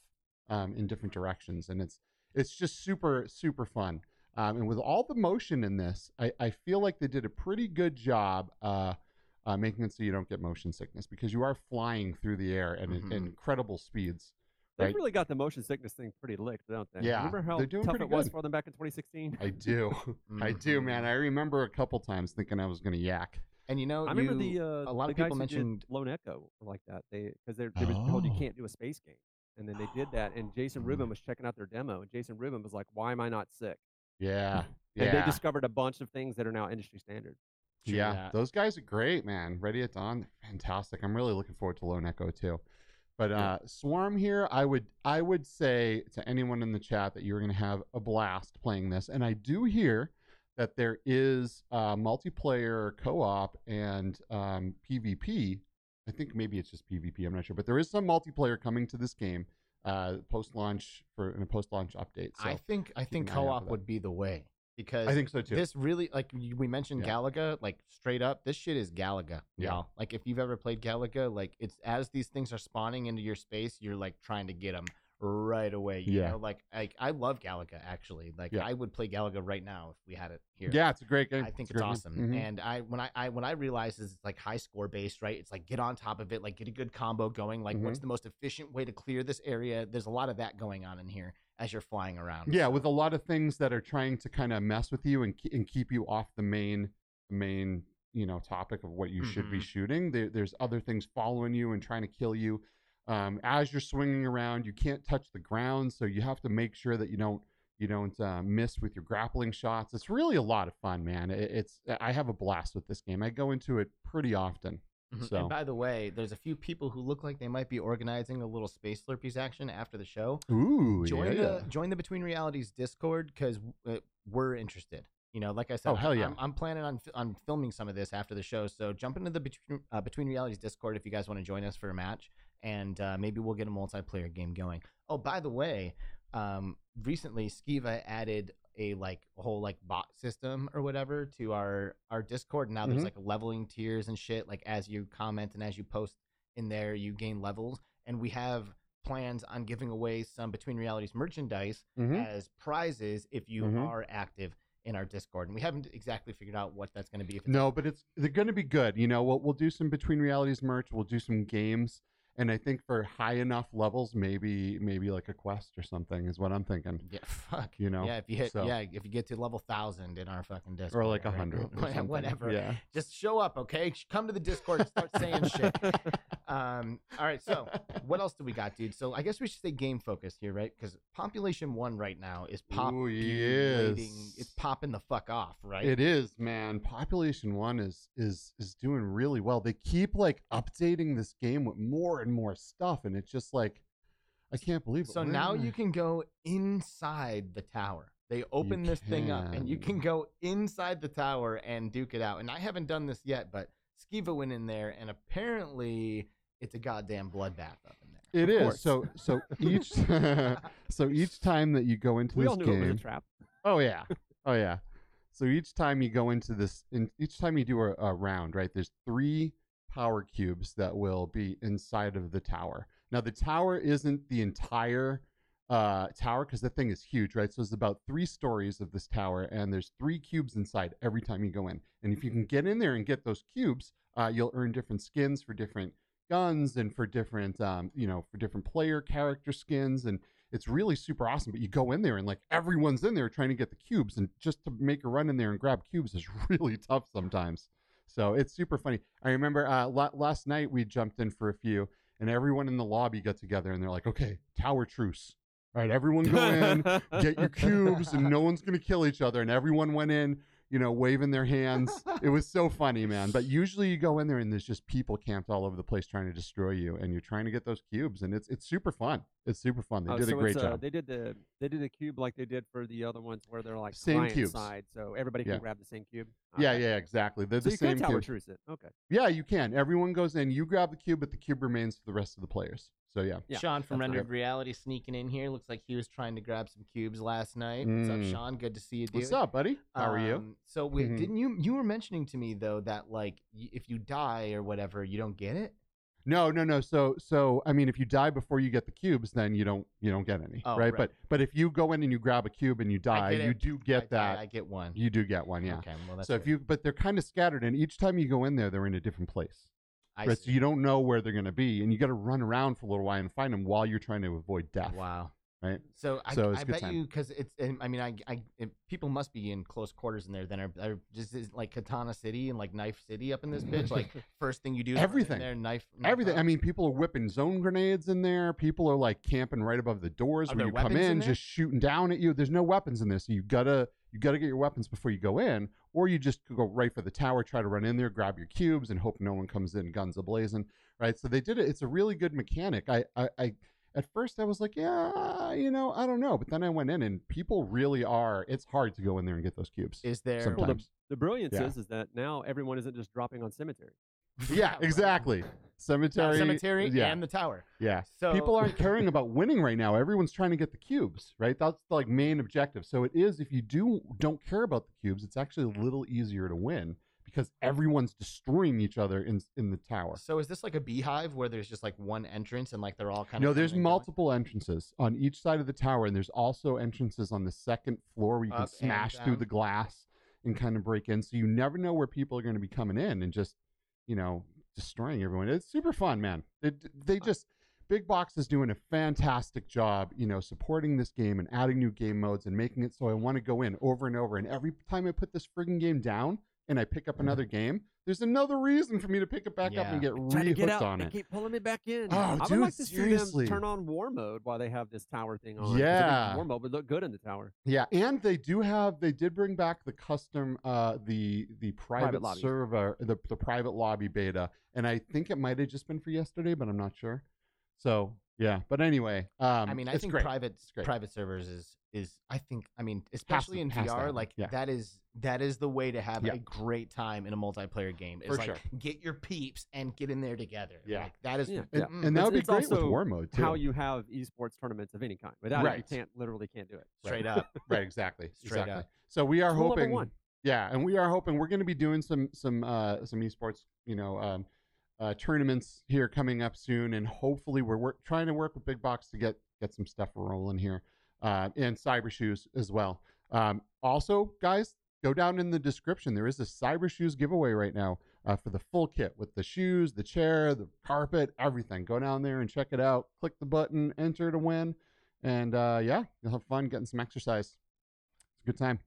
um, in different directions, and it's it's just super super fun. Um, and with all the motion in this, I, I feel like they did a pretty good job. Uh, uh, making it so you don't get motion sickness because you are flying through the air at, Mhm. incredible speeds. They've Right. really got the motion sickness thing pretty licked, don't they? Yeah, Remember how doing tough pretty it was for them back in 2016? I do. (laughs) I do, man. Mhm. I remember a couple times thinking I was going to yak. And you know, I remember you- the uh, a lot the of people guys who did mentioned Lone Echo like that. They because they they were told you Oh. can't do a space game, and then they did that. And Jason Mm. Rubin was checking out their demo, and Jason Rubin was like, "Why am I not sick?" Yeah. And they discovered a bunch of things that are now industry standard. Yeah. that. Those guys are great, man. Ready at Dawn, they're fantastic. I'm really looking forward to Lone Echo too. But uh, Swarm here, I would I would say to anyone in the chat that you're going to have a blast playing this. And I do hear that there is uh, multiplayer co-op and um, PvP. I think maybe it's just PvP. I'm not sure, but there is some multiplayer coming to this game uh, post launch for in a post launch update. So I think I think an eye out for co-op would be the way because I think so too. this really like you- we mentioned Yeah. Galaga, like straight up, this shit is Galaga, Yeah. y'all. Like if you've ever played Galaga, like it's as these things are spawning into your space, you're like trying to get them right away. You Yeah. know, like I I love Galaga actually. Like Yeah. I would play Galaga right now if we had it here. yeah, it's a great game. I think it's game. awesome. Mhm. And I when I, I when I realized it's like high score based, right? It's like get on top of it, like get a good combo going. Like what's Mm-hmm. the most efficient way to clear this area? There's a lot of that going on in here as you're flying around. Yeah, So- with a lot of things that are trying to kind of mess with you and and keep you off the main main you know topic of what you should be Mhm. shooting. There, there's other things following you and trying to kill you. Um, as you're swinging around, you can't touch the ground, so you have to make sure that you don't you don't uh, miss with your grappling shots. It's really a lot of fun, man. It, it's I have a blast with this game. I go into it pretty often. Mhm. So- And by the way, there's a few people who look like they might be organizing a little Space Slurpies action after the show. Ooh, Join yeah. the join the Between Realities Discord because uh, we're interested. You know, like I said, Oh, hell yeah. I'm, I'm planning on on filming some of this after the show. So jump into the Between, uh, Between Realities Discord if you guys want to join us for a match, and uh, maybe we'll get a multiplayer game going. Oh, by the way, um, recently Skiva added a like whole like bot system or whatever to our our Discord. Now there's Mhm. like leveling tiers and shit. Like as you comment and as you post in there, you gain levels, and we have plans on giving away some Between Realities merchandise Mhm. as prizes if you Mhm. are active in our Discord. And we haven't exactly figured out what that's going to be. No, but it's they're going to be good. You know, we'll we'll do some between realities merch. We'll do some games, and I think for high enough levels, maybe maybe like a quest or something is what I'm thinking. yeah, fuck. You know, yeah, if you hit, so- yeah, if you get to level thousand in our fucking Discord, or like a hundred, (laughs) whatever. Yeah, Just show up, okay? Come to the Discord and start saying shit. (laughs) Um, all right, so what else do we got, dude? So I guess we should stay game focused here, right? Because population one right now is pop. Ooh, yes. It's popping the fuck off, right? It is, man. Population one is is is doing really well. They keep like updating this game with more and more stuff, and it's just like I can't believe it. So Where now you can go inside the tower. They open this thing up, and you can. can go inside the tower and duke it out. And I haven't done this yet, but Skiva went in there, and apparently it's a goddamn bloodbath up in there. It Of is. course. So so (laughs) each (laughs) so each time that you go into We this all knew it was game, a trap. Oh yeah, (laughs) oh yeah. So each time you go into this, in, each time you do a, a round, right? There's three power cubes that will be inside of the tower. Now the tower isn't the entire uh, tower because the thing is huge, right? So there's about three stories of this tower, and there's three cubes inside every time you go in. And if you can get in there and get those cubes, uh, you'll earn different skins for different guns and for different, um, you know, for different player character skins and it's really super awesome. But you go in there and like everyone's in there trying to get the cubes, and just to make a run in there and grab cubes is (laughs) really tough sometimes. So it's super funny. I remember uh, la- last night we jumped in for a few, and everyone in the lobby got together and they're like, "Okay, tower truce. All right, everyone go in, get your (laughs) cubes, and no one's gonna kill each other." And everyone went in, you know, waving their hands. it was so funny, man. But (laughs) usually you go in there and there's just people camped all over the place trying to destroy you, and you're trying to get those cubes, and it's it's super fun. It's super fun. They Oh, did a great uh, job. They did the they did a cube like they did for the other ones where they're like Same cubes. side, so everybody can Yeah. grab the same cube. Yeah, Okay. yeah, exactly. They're So the you same could tower cube. it. Okay. Yeah, you can. Everyone goes in. You grab the cube, but the cube remains for the rest of the players. So yeah. Yeah, Sean from that's Rendered right. Reality sneaking in here. Looks like he was trying to grab some cubes last night. What's up, Mm. Sean? Good to see you, dude. What's up, buddy? How are you? Um, So wait, Mhm. didn't you you were mentioning to me though that like y- if you die or whatever, you don't get it? No, no, no. So, so I mean, if you die before you get the cubes, then you don't you don't get any, Oh, right? right. But but if you go in and you grab a cube and you die, you it. do I get die, that. I get one. You do get one, yeah. Okay, well that's so if you, but they're kind of scattered, and each time you go in there, they're in a different place, I right? So you don't know where they're going to be, and you got to run around for a little while and find them while you're trying to avoid death, Wow. right? So I, So I good bet time. you because it's I mean I, I it, people must be in close quarters in there then are, are just is like Katana City and like Knife City up in this bitch like (laughs) first thing you do Everything. there knife, knife Everything. out. I mean, people are whipping zone grenades in there. People are like camping right above the doors Are when you come in in, just shooting down at you. There's no weapons in this. so you gotta you gotta get your weapons before you go in, or you just go right for the tower, try to run in there, grab your cubes, and hope no one comes in guns ablazing. Right. So they did it. It's a really good mechanic. I I. I at first, I was like, yeah, you know, I don't know. But then I went in, and people really are. It's hard to go in there and get those cubes. is there sometimes. Well, the, the brilliance Yeah. is is that now everyone isn't just dropping on cemetery. yeah, (laughs) exactly. Cemetery. cemetery Yeah. and the tower. Yeah. So people aren't (laughs) caring about winning right now. Everyone's trying to get the cubes, right? That's the like main objective. So it is if you do don't care about the cubes, it's actually a little easier to win because everyone's destroying each other in in the tower. So is this like a beehive where there's just like one entrance and like they're all kind No, of No, there's and going? multiple entrances on each side of the tower, and there's also entrances on the second floor where you can Up and smash through the glass and kind of break in. So you never know where people are going to be coming in and just, you know, destroying everyone. It's super fun, man. They, they just Big Box is doing a fantastic job, you know, supporting this game and adding new game modes and making it so I want to go in over and over. And every time I put this frigging game down and I pick up another game, there's another reason for me to pick it back up and get Trying to get rehooked out, on they it. keep pulling me back in. Oh, I would dude, like to see seriously. them turn on war mode while they have this tower thing on. 'cause I think Yeah. war mode would look good in the tower. Yeah, and they do have they did bring back the custom uh the the private, lobby. server the the private lobby beta and I think it might have just been for yesterday but I'm not sure. So, yeah, but anyway, um I mean, I it's think great. private It's great. private servers is is I think I mean especially to- in has VR happen. like Yeah. that is that is the way to have Yeah. a great time in a multiplayer game. Is For like sure. get your peeps and get in there together. Yeah. Like, that is Yeah. and, mm, and that It's- would be it's great with war mode too. How you have esports tournaments of any kind. Without it, you can't literally can't do it. straight Right. up. (laughs) right, exactly. Straight exactly. up. So we are It's hoping one. Yeah, and we are hoping we're going to be doing some some uh, some esports, you know, um, uh, tournaments here coming up soon, and hopefully we're work, trying to work with Big Box to get get some stuff rolling here, uh, and Cyber Shoes as well. Um, also, guys, go down in the description. There is a Cyber Shoes giveaway right now uh, for the full kit with the shoes, the chair, the carpet, everything. Go down there and check it out. Click the button, enter to win, and uh, yeah, you'll have fun getting some exercise. It's a good time.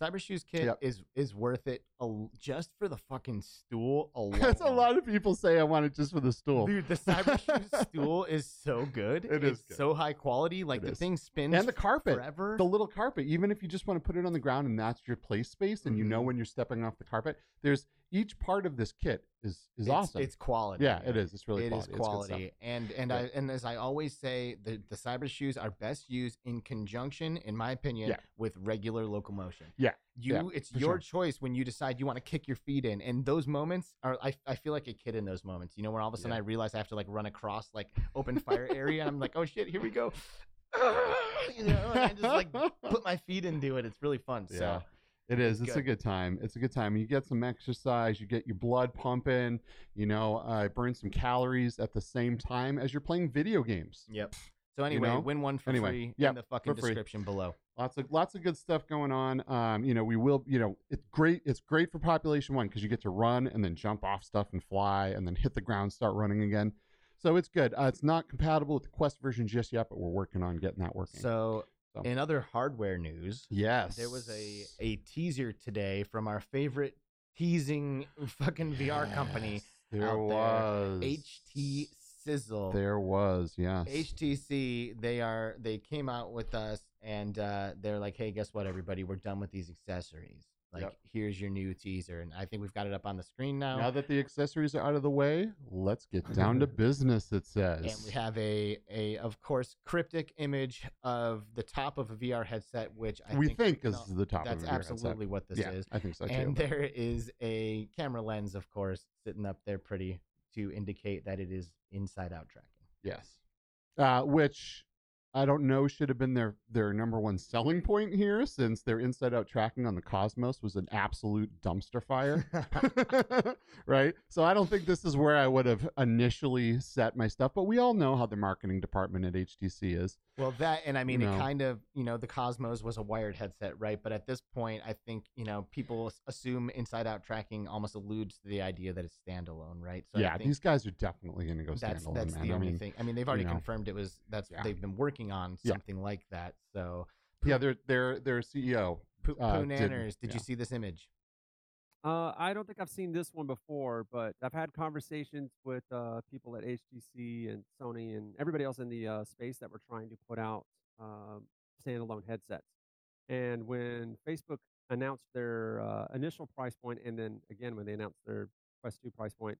Cyber Shoes kit Yep. is is worth it a, just for the fucking stool alone. (laughs) That's a lot of people say I want it just for the stool. Dude, the Cyber Shoes (laughs) stool is so good. It is it's good. so high quality. Like It the is. thing spins and the carpet, forever. the little carpet. Even if you just want to put it on the ground and that's your play space, and you know Mhm. when you're stepping off the carpet, there's each part of this kit is is it's, awesome. It's quality. yeah, it is. It's really It is quality. Stuff. quality, and and Yeah. I and as I always say, the the cyber shoes are best used in conjunction, in my opinion, Yeah. with regular locomotion. Yeah. you. Yeah, it's your sure. choice when you decide you want to kick your feet in, and those moments are. I, I feel like a kid in those moments. You know, where all of a sudden. I realize I have to like run across like open fire area, and I'm like, oh shit, here we go. (laughs) you know, and I just like (laughs) put my feet into it. It's really fun. Yeah. So It is. It's It's a good. good time. It's a good time. You get some exercise. You get your blood pumping. You know, uh, burn some calories at the same time as you're playing video games. yep. So anyway, know? win one for Anyway, free yep, in the fucking description below. Lots of lots of good stuff going on. Um, you know, we will. You know, it's great. It's great for population one because you get to run and then jump off stuff and fly and then hit the ground, start running again. So it's good. Uh, it's not compatible with the Quest version just yet, but we're working on getting that working. So, So. in other hardware news, yes, there was a a teaser today from our favorite teasing (laughs) fucking VR company, There out there. was HT Sizzle. There was yes. HTC, they are they came out with us and uh, they're like, hey, guess what, everybody, we're done with these accessories. Like, Yep. here's your new teaser, and I think we've got it up on the screen now. Now that the accessories are out of the way, let's get down to (laughs) business. It says. and we have a a of course cryptic image of the top of a VR headset, which I we think, think is no, the top. that's of your headset. absolutely what this yeah, is. I think so too. and there is a camera lens, of course, sitting up there pretty to indicate that it is inside out tracking. Yes. Uh, which I don't know should have been their their number one selling point here, since their inside out tracking on the Cosmos was an absolute dumpster fire. (laughs) right? So I don't think this is where I would have initially set my stuff, but we all know how the marketing department at HTC is. Well, that and I mean, know. it kind of you know the Cosmos was a wired headset, right? But at this point, I think you know people assume inside out tracking almost alludes to the idea that it's standalone, right? So I yeah, think these guys are definitely going to go that's standalone, that's man. the I only mean, thing. I mean, they've already know. confirmed it was that's Yeah. they've been working on Yeah. something like that. So yeah, their their their CEO. Poo Uh, Poo did- Nanners, did, yeah. you see this image? Uh, I don't think I've seen this one before, but I've had conversations with uh, people at HTC and Sony and everybody else in the uh, space that were trying to put out um, standalone headsets. And when Facebook announced their uh, initial price point, and then again when they announced their Quest 2 price point,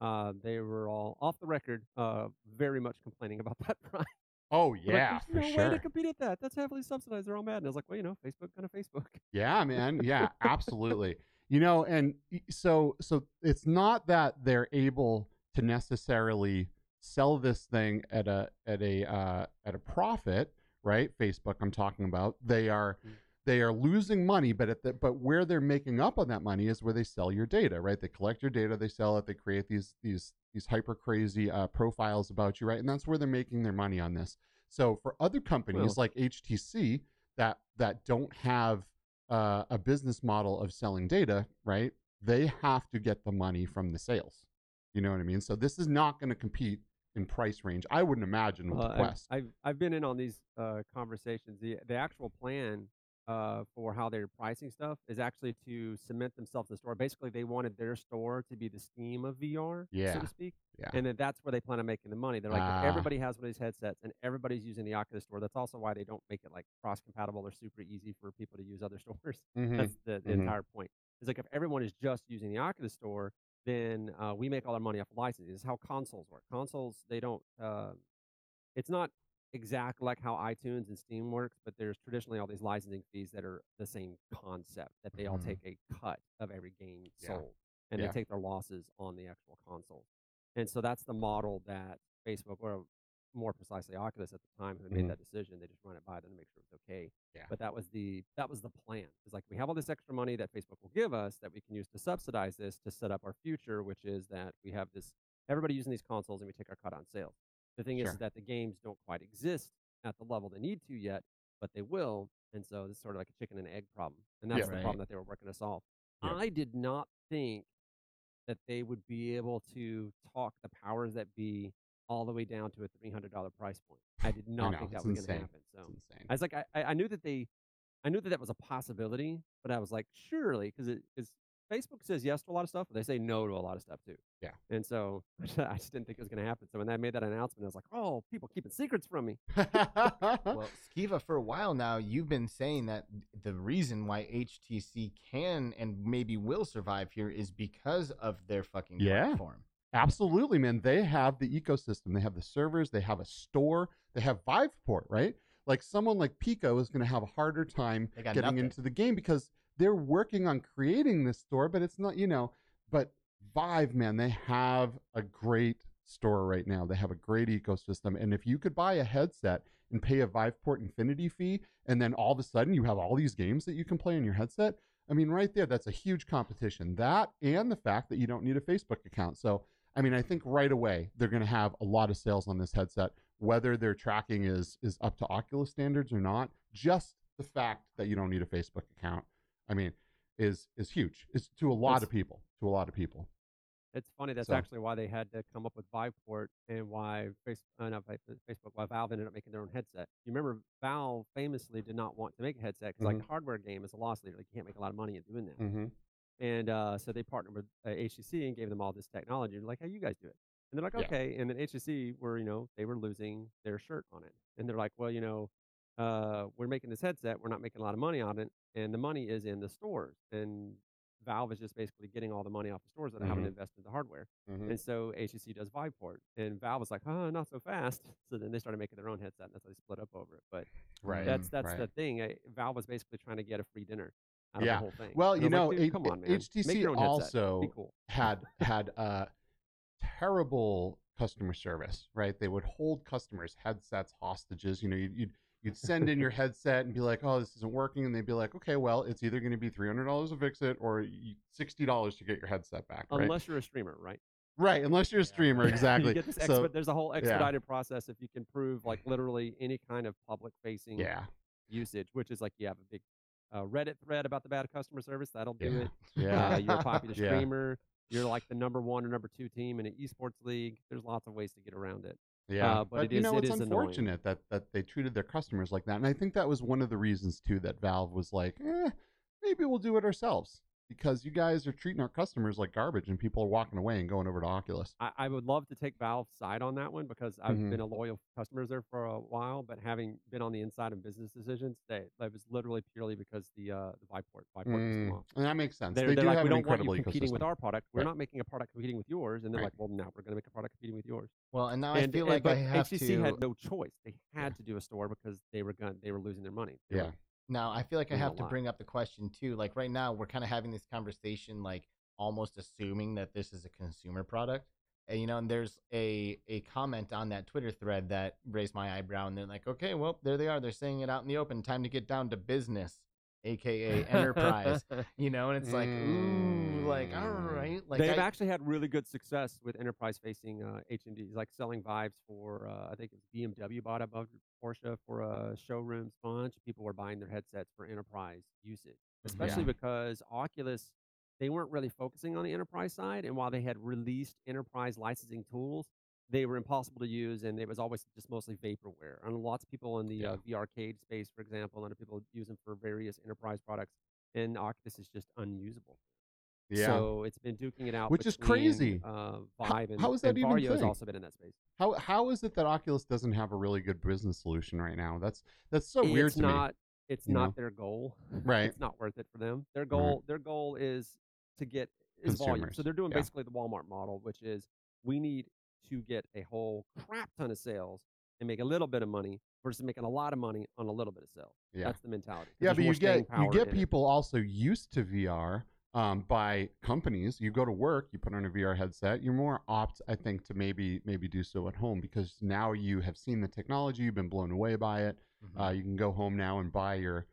uh, they were all off the record, uh, very much complaining about (laughs) that price. Oh like, yeah, for There's no sure. way to compete at that. That's heavily subsidized. They're all mad. And I was like, well, you know, Facebook kind of Facebook. Yeah, man. Yeah, (laughs) absolutely. You know, and so so it's not that they're able to necessarily sell this thing at a at a uh, at a profit, right? Facebook, I'm talking about. They are Mm. They are losing money, but at the but where they're making up on that money is where they sell your data, right? They collect your data, they sell it, they create these these these hyper crazy uh, profiles about you, right? And that's where they're making their money on this. So for other companies Well- like HTC that that don't have uh, a business model of selling data, right? They have to get the money from the sales. You know what I mean? So this is not going to compete in price range. I wouldn't imagine with the I've- Quest. I've, I've been in on these uh, conversations. The the actual plan uh, for how they're pricing stuff is actually to cement themselves in the store. Basically, they wanted their store to be the Steam of VR, so to speak. Yeah. And then that's where they plan on making the money. They're like, Ah. if everybody has one of these headsets and everybody's using the Oculus store, that's also why they don't make it like cross compatible or super easy for people to use other (laughs) stores. Mhm. That's the, the Mhm. entire point. It's like if everyone is just using the Oculus store, then uh, we make all our money off of is how consoles work. Consoles, they don't. Uh, it's not exact like how iTunes and Steam works, but there's traditionally all these licensing fees that are the same concept that they all Mhm. take a cut of every game Yeah. sold, and Yeah. they take their losses on the actual console. And so that's the model that Facebook, or more precisely Oculus at the time, who Mhm. made that decision. They just run it by them to make sure it's okay. Yeah. But that was the that was the plan. It's like we have all this extra money that Facebook will give us that we can use to subsidize this to set up our future, which is that we have this everybody using these consoles and we take our cut on sales. The thing Sure. is that the games don't quite exist at the level they need to yet, but they will. And so this is sort of like a chicken and egg problem. And that's Yeah. the Right. problem that they were working to solve. Yeah. I did not think that they would be able to talk the powers that be all the way down to a three hundred dollar price point. I did not know, think that it's was going to happen. So It's. I was like, I, I I knew that they I knew that that was a possibility, but I was like, surely, because it is Facebook says yes to a lot of stuff, but they say no to a lot of stuff too. Yeah. And so (laughs) I just didn't think it was going to happen. So when I made that announcement, I was like, oh, people keeping secrets from me. (laughs) Well, Skiva, for a while now, you've been saying that the reason why HTC can and maybe will survive here is because of their fucking Yeah. platform. Absolutely, man. They have the ecosystem. They have the servers. They have a store. They have Viveport, right? Like someone like Pico is going to have a harder time getting nothing. into the game because they're working on creating this store, but it's not, you know. But Vive, man, they have a great store right now. They have a great ecosystem, and if you could buy a headset and pay a Viveport Infinity fee, and then all of a sudden you have all these games that you can play on your headset. I mean, right there, that's a huge competition. That and the fact that you don't need a Facebook account. So, I mean, I think right away they're going to have a lot of sales on this headset, whether their tracking is is up to Oculus standards or not. Just the fact that you don't need a Facebook account, I mean, is is huge. It's to a lot It's- of people. To a lot of people. It's funny. That's So- actually why they had to come up with Viveport and why face, uh, not Facebook, why Valve ended up making their own headset. You remember Valve famously did not want to make a headset because, like, a hardware game is a loss leader. Like, you can't make a lot of money in doing that. Mm-hmm. And uh, so they partnered with uh, HTC and gave them all this technology. They're like, "How you guys do it?" And they're like, Yeah. "Okay." And then HTC were, you know, they were losing their shirt on it, and they're like, "Well, you know, uh, we're making this headset. We're not making a lot of money on it, and the money is in the stores." And Valve is just basically getting all the money off the stores that haven't Mhm. invested in the hardware. Mm-hmm. And so HTC does Viveport, and Valve was like, "Oh, not so fast." (laughs) So then they started making their own headset, and that's how they split up over it. But Right. that's that's right. the thing. eh, Valve was basically trying to get a free dinner out Yeah. of the whole thing. Well, you I know, like, "Dude, come on, man. HTC your own headset. also cool. had had uh, terrible customer service, right? They would hold customers' headsets hostages. You know, you'd, you'd you'd send in your headset and be like, "Oh, this isn't working," and they'd be like, "Okay, well, it's either going to be three hundred dollars to fix it or sixty dollars to get your headset back." Right? Unless you're a streamer, right? right, unless you're a streamer, (laughs) exactly. you get this so, there's a whole expedited process if you can prove like literally any kind of public facing yeah, usage, which is like you have a big uh, Reddit thread about the bad customer service. That'll do yeah, it. yeah. Uh, you're a popular (laughs) Yeah. streamer. You're like the number one or number two team in an esports league. There's lots of ways to get around it. Yeah, Uh, but it you is- know it it's is annoying. unfortunate that that they treated their customers like that, and I think that was one of the reasons too that Valve was like, eh, maybe we'll do it ourselves because you guys are treating our customers like garbage, and people are walking away and going over to Oculus. I, I would love to take Valve's side on that one because I've Mhm. been a loyal customer there for a while, but having been on the inside of business decisions, they, that was literally purely because the uh, the Viveport Viveport Mm, and that makes sense. They're, they they're do like, have we don't want you competing with our product. We're Right. not making a product competing with yours. And they're Right. like, well, now we're going to make a product competing with yours. Well, and now and, I feel and- like but I have HTC to. had no choice. They had Yeah. to do a store because they were going they were losing their money. They Yeah. were- Now I feel like I have to bring up the question too. Like right now, we're kind of having this conversation, like almost assuming that this is a consumer product. And you know, and there's a a comment on that Twitter thread that raised my eyebrow, and they're like, "Okay, well, there they are. They're saying it out in the open. Time to get down to business, aka (laughs) enterprise." you know, and it's like, ooh, like all Mm. like They've I, actually had really good success with enterprise facing uh, HMDs, like selling Vives for, uh, I think it was BMW bought above Porsche for showrooms. Bunch of people were buying their headsets for enterprise usage, especially Yeah. because Oculus, they weren't really focusing on the enterprise side. And while they had released enterprise licensing tools, they were impossible to use and it was always just mostly vaporware. And lots of people in the Yeah. uh, VR arcade space, for example, a lot of people use them for various enterprise products. And Oculus is just unusable. Yeah. So it's been duking it out, Which is crazy. Uh, How- and, how is that and even Varjo has also been in that space. how how is it that Oculus doesn't have a really good business solution right now? That's that's so weird it's to me. not. It's you not know? their goal. (laughs) Right. It's not worth it for them. Their goal. Their goal is to get is volume. Consumers, So they're doing yeah. basically the Walmart model, which is we need to get a whole crap ton of sales and make a little bit of money versus making a lot of money on a little bit of sales. Yeah. That's the mentality. Yeah, but you get you get in it. people also used to VR um, by companies. You go to work, you put on a VR headset. You're more opt, I think, to maybe maybe do so at home because now you have seen the technology, you've been blown away by it. Mhm. Uh, you can go home now and buy your,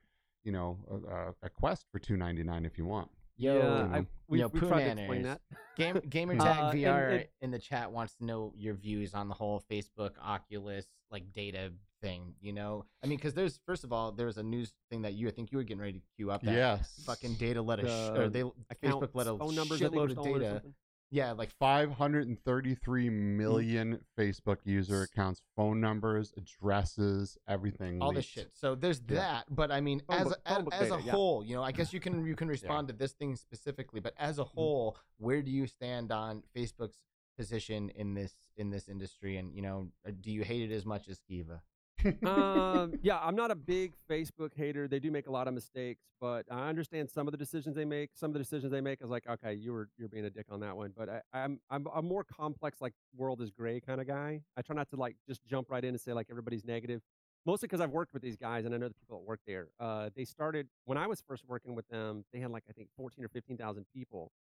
you know, a, a, a Quest for two ninety nine if you want. Yo, yeah, I, we, yo, we tried to explain that. Game (laughs) Gamer Uh, Tag and VR it- (laughs) in the chat wants to know your views on the whole Facebook Oculus like data thing. You know, I mean, because there's first of all, there's a news thing that you I think you were getting ready to queue up. That yes. fucking data let a sh- or they Accounts, Facebook let a phone numbers, I think, were shitload of stolen data something. Yeah, like 533 million Facebook user accounts, phone numbers, addresses, everything. all this shit. So there's Yeah. that, but I mean, Phone as book- a, phone book as a yeah. whole, you know, I guess you can you can (laughs) respond to this thing specifically, but as a Mm-hmm. whole, where do you stand on Facebook's position in this in this industry? And you know, uh, do you hate it as much as Skiva? Um, yeah, I'm not a big Facebook hater. They do make a lot of mistakes, but I understand some of the decisions they make. Some of the decisions they make is like, okay, you were you're being a dick on that one. But I, I'm I'm a more complex, like world is gray kind of guy. I try not to like just jump right in and say like everybody's negative. Mostly because I've worked with these guys and I know the people that work there. Uh, they started when I was first working with them. They had like I think 14 or 15 thousand people,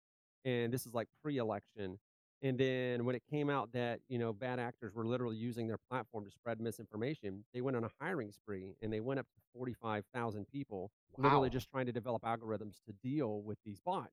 and this is like pre-election. And then when it came out that you know bad actors were literally using their platform to spread misinformation, they went on a hiring spree and they went up to forty five thousand people, literally just trying to develop algorithms to deal with these bots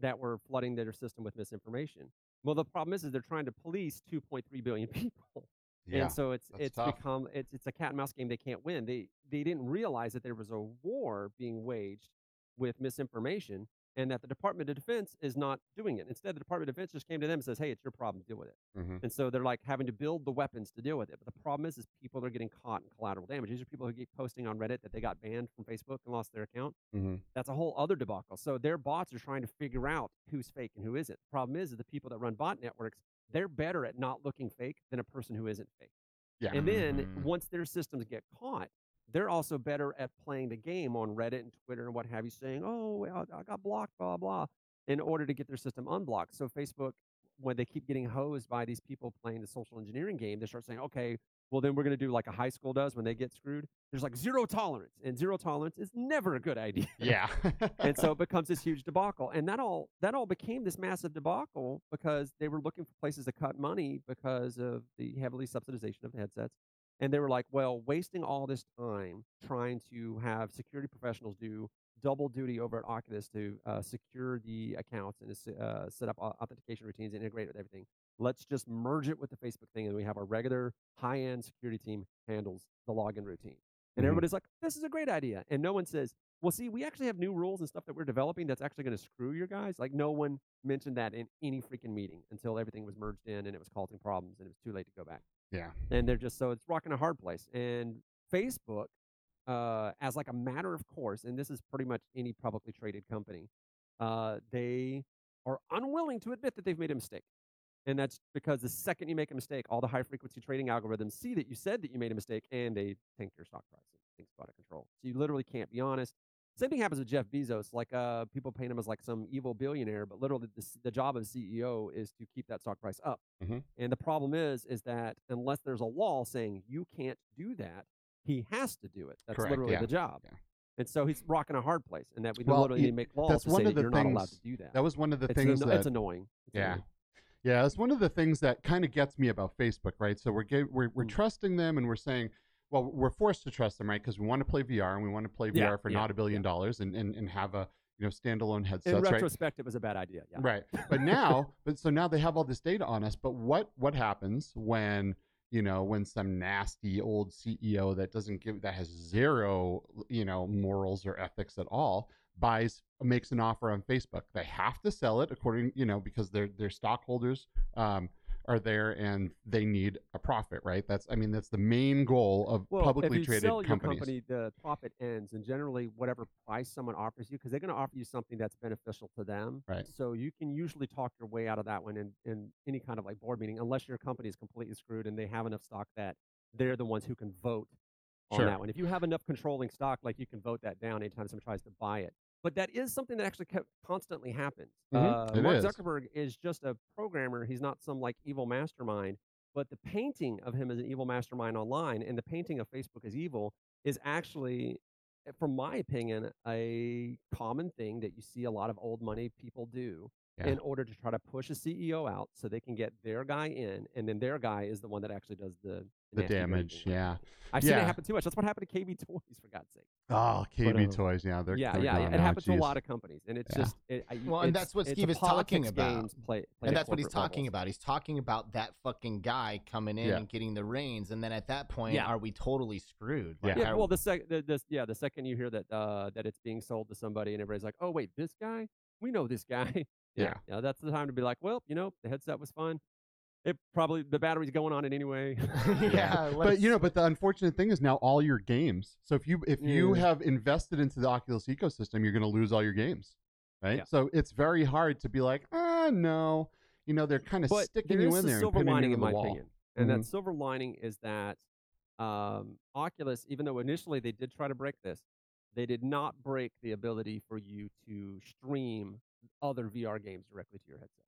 that were flooding their system with misinformation. Well, the problem is, is they're trying to police two point three billion (laughs) people, Yeah. and so it's it's tough. become it's it's a cat and mouse game they can't win. They they didn't realize that there was a war being waged with misinformation and that the Department of Defense is not doing it. Instead, the Department of Defense just came to them and says, "Hey, it's your problem. Deal with it." Mhm. And so they're like having to build the weapons to deal with it. But the problem is, is people are getting caught in collateral damage. These are people who keep posting on Reddit that they got banned from Facebook and lost their account. Mhm. That's a whole other debacle. So their bots are trying to figure out who's fake and who isn't. The problem is, is the people that run bot networks, they're better at not looking fake than a person who isn't fake. Yeah. And then Mhm. once their systems get caught, they're also better at playing the game on Reddit and Twitter and what have you, saying, "Oh, I got blocked, blah blah," in order to get their system unblocked. So Facebook, when they keep getting hosed by these people playing the social engineering game, they start saying, "Okay, well then we're going to do like a high school does when they get screwed. There's like zero tolerance, and zero tolerance is never a good idea." yeah. (laughs) and so it becomes this huge debacle and that all that all became this massive debacle because they were looking for places to cut money because of the heavily subsidization of the headsets and they were like well wasting all this time trying to have security professionals do double duty over at oculus to uh, secure the accounts and to uh, set up authentication routines and integrate with everything let's just merge it with the facebook thing and we have our regular high-end security team handles the login routine and Mhm. everybody's like this is a great idea and no one says well, see, we actually have new rules and stuff that we're developing that's actually going to screw your guys. Like, no one mentioned that in any freaking meeting until everything was merged in and it was causing problems and it was too late to go back. Yeah. And they're just so it's rocking a hard place. And Facebook, uh, as like a matter of course, and this is pretty much any publicly traded company, uh, they are unwilling to admit that they've made a mistake. And that's because the second you make a mistake, all the high frequency trading algorithms see that you said that you made a mistake and they tank your stock price and things out of control. So you literally can't be honest. Same thing happens with Jeff Bezos. Like uh, people paint him as like some evil billionaire, but literally the, the job of CEO is to keep that stock price up. Mhm. And the problem is, is that unless there's a law saying you can't do that, he has to do it. That's Correct, literally yeah, the job. yeah. And so he's rocking a hard place, and that we Well, literally to make laws that's to one say of that the you're not allowed to things- do that. That was one of the it's, things anno- that it's annoying. It's Yeah. annoying. Yeah, it's one of the things that kind of gets me about Facebook, right? So we're ga- we're, we're Mm. trusting them, and we're saying, well, we're forced to trust them, right? Because we want to play VR, and we want to play Yeah, VR for yeah, not a billion dollars, and, and and have a you know standalone In headsets, right? retrospect, it was a bad idea. Yeah. Right. But (laughs) now, but so now they have all this data on us. But what what happens when you know when some nasty old CEO that doesn't give that has zero you know morals or ethics at all buys makes an offer on Facebook? They have to sell it according you know because their their stockholders um, are there and they need a profit, right? That's I mean that's the main goal of Well, publicly if you traded sell companies. your company, the profit ends, and generally, whatever price someone offers you, because they're going to offer you something that's beneficial to them. Right. So you can usually talk your way out of that one in, in any kind of like board meeting, unless your company is completely screwed and they have enough stock that they're the ones who can vote on Sure. that one. If you have enough controlling stock, like you can vote that down anytime someone tries to buy it. But that is something that actually kept, constantly happens. Mhm, Uh, Mark is. Zuckerberg is just a programmer. He's not some like evil mastermind. But the painting of him as an evil mastermind online and the painting of Facebook as evil is actually, eh, from my opinion, a common thing that you see a lot of old money people do Yeah. in order to try to push a CEO out so they can get their guy in, and then their guy is the one that actually does the the damage, raging. yeah. I've seen it happen too much. That's what happened to KB Toys, for God's sake. Oh, KB um, Toys, yeah, they're yeah, they're yeah, gone it now, happens to a lot of companies, and it's Yeah. just it, I- Well, and that's what Steve is talking about. games play, and that's what he's talking levels. about. He's talking about that fucking guy coming in Yeah. and getting the reins, and then at that point, Yeah. are we totally screwed? Yeah. Yeah, are- well, the sec, the, the, yeah, the second you hear that uh, that it's being sold to somebody, and everybody's like, "Oh, wait, this guy? we know this guy. Yeah. You know, that's the time to be like, well, you know, the headset was fun. It probably the battery's going on it anyway. (laughs) (laughs) yeah, but you know, but the unfortunate thing is now all your games. So if you if you Yeah. have invested into the Oculus ecosystem, you're going to lose all your games, right? Yeah. So it's very hard to be like, ah, no, you know, they're kind of but sticking you is in a there and silver pinning lining in my wall. opinion, and Mhm. that silver lining is that um, Oculus, even though initially they did try to break this, they did not break the ability for you to stream other VR games directly to your headset.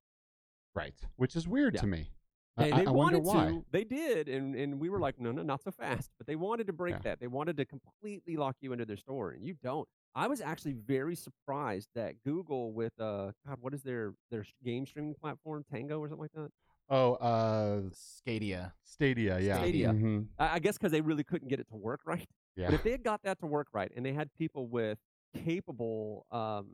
Right, which is weird Yeah. to me. I, They, I- they I wanted why. to. They did, and, and we were like, no, no, not so fast. But they wanted to break Yeah. that. They wanted to completely lock you into their store, and you don't. I was actually very surprised that Google, with uh, God, what is their their game streaming platform, Tango or something like that? Oh, uh, Scadia. Stadia, yeah, Stadia. Mhm. I, I guess because they really couldn't get it to work (laughs) right. yeah, But if they had got that to work right, and they had people with capable um,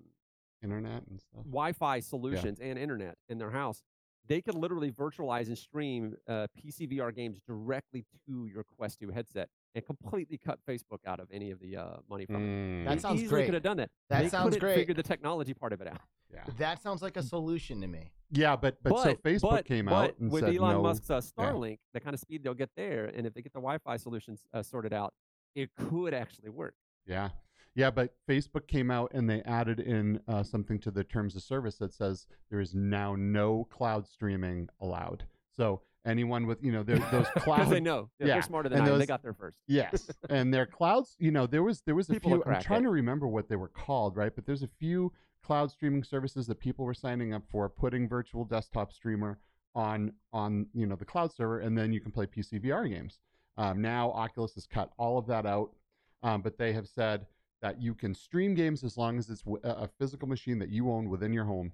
internet and stuff. Wi-Fi solutions and internet in their house, they could literally virtualize and stream uh, PC VR games directly to your Quest 2 headset and completely cut Facebook out of any of the uh, money from it. Mm, That They sounds easily great. could have done that. That they sounds couldn't great. Figure the technology part of it out. yeah, That sounds like a solution to me. yeah, but but, so Facebook but, came but out and with said Elon no. Musk's uh, Starlink, the kind of speed they'll get there, and if they get the Wi-Fi solutions uh, sorted out, it could actually work. Yeah. Yeah, but Facebook came out and they added in uh, something to the terms of service that says there is now no cloud streaming allowed. So anyone with, you know, those (laughs) clouds cloud they know Yeah, yeah, they're smarter than and I am. They got there first. Yes, (laughs) and their clouds, you know, there was there was a People few. I'm trying it. to remember what they were called, right? But there's a few cloud streaming services that people were signing up for, putting virtual desktop streamer on on you know the cloud server, and then you can play PC VR games. Um, now Oculus has cut all of that out, um, but they have said that you can stream games as long as it's a physical machine that you own within your home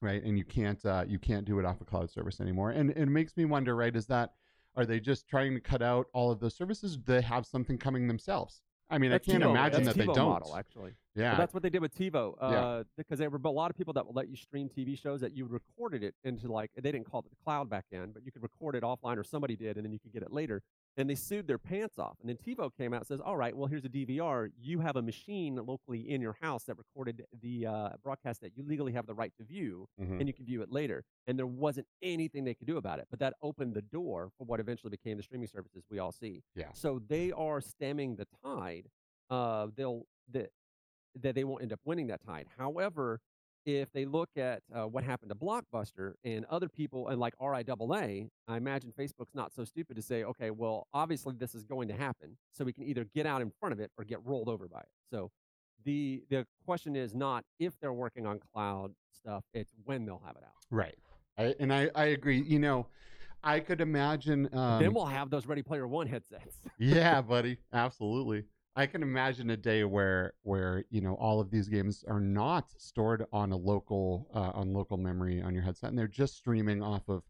right and you can't uh, you can't do it off a cloud service anymore and, and it makes me wonder right is that are they just trying to cut out all of those services do they have something coming themselves i mean That's i can't TiVo. imagine that they don't Model, actually. yeah Well, that's what they did with TiVo. Uh, Yeah. Because there were a lot of people that would let you stream TV shows that you recorded it into like they didn't call it the cloud back then, but you could record it offline or somebody did, and then you could get it later. And they sued their pants off. And then TiVo came out and says, "All right, well here's a DVR. You have a machine locally in your house that recorded the uh, broadcast that you legally have the right to view, Mhm. and you can view it later." And there wasn't anything they could do about it. But that opened the door for what eventually became the streaming services we all see. Yeah. So they are stemming the tide. Uh, they'll that that they won't end up winning that tide. However, if they look at uh, what happened to Blockbuster and other people and like RIAA, I imagine Facebook's not so stupid to say, okay, well, obviously this is going to happen, so we can either get out in front of it or get rolled over by it. So the the question is not if they're working on cloud stuff; it's when they'll have it out. right I, and I, I agree you know i could imagine um, then we'll have those Ready Player One headsets. yeah buddy absolutely i can imagine a day where where you know all of these games are not stored on a local uh, on local memory on your headset and they're just streaming off of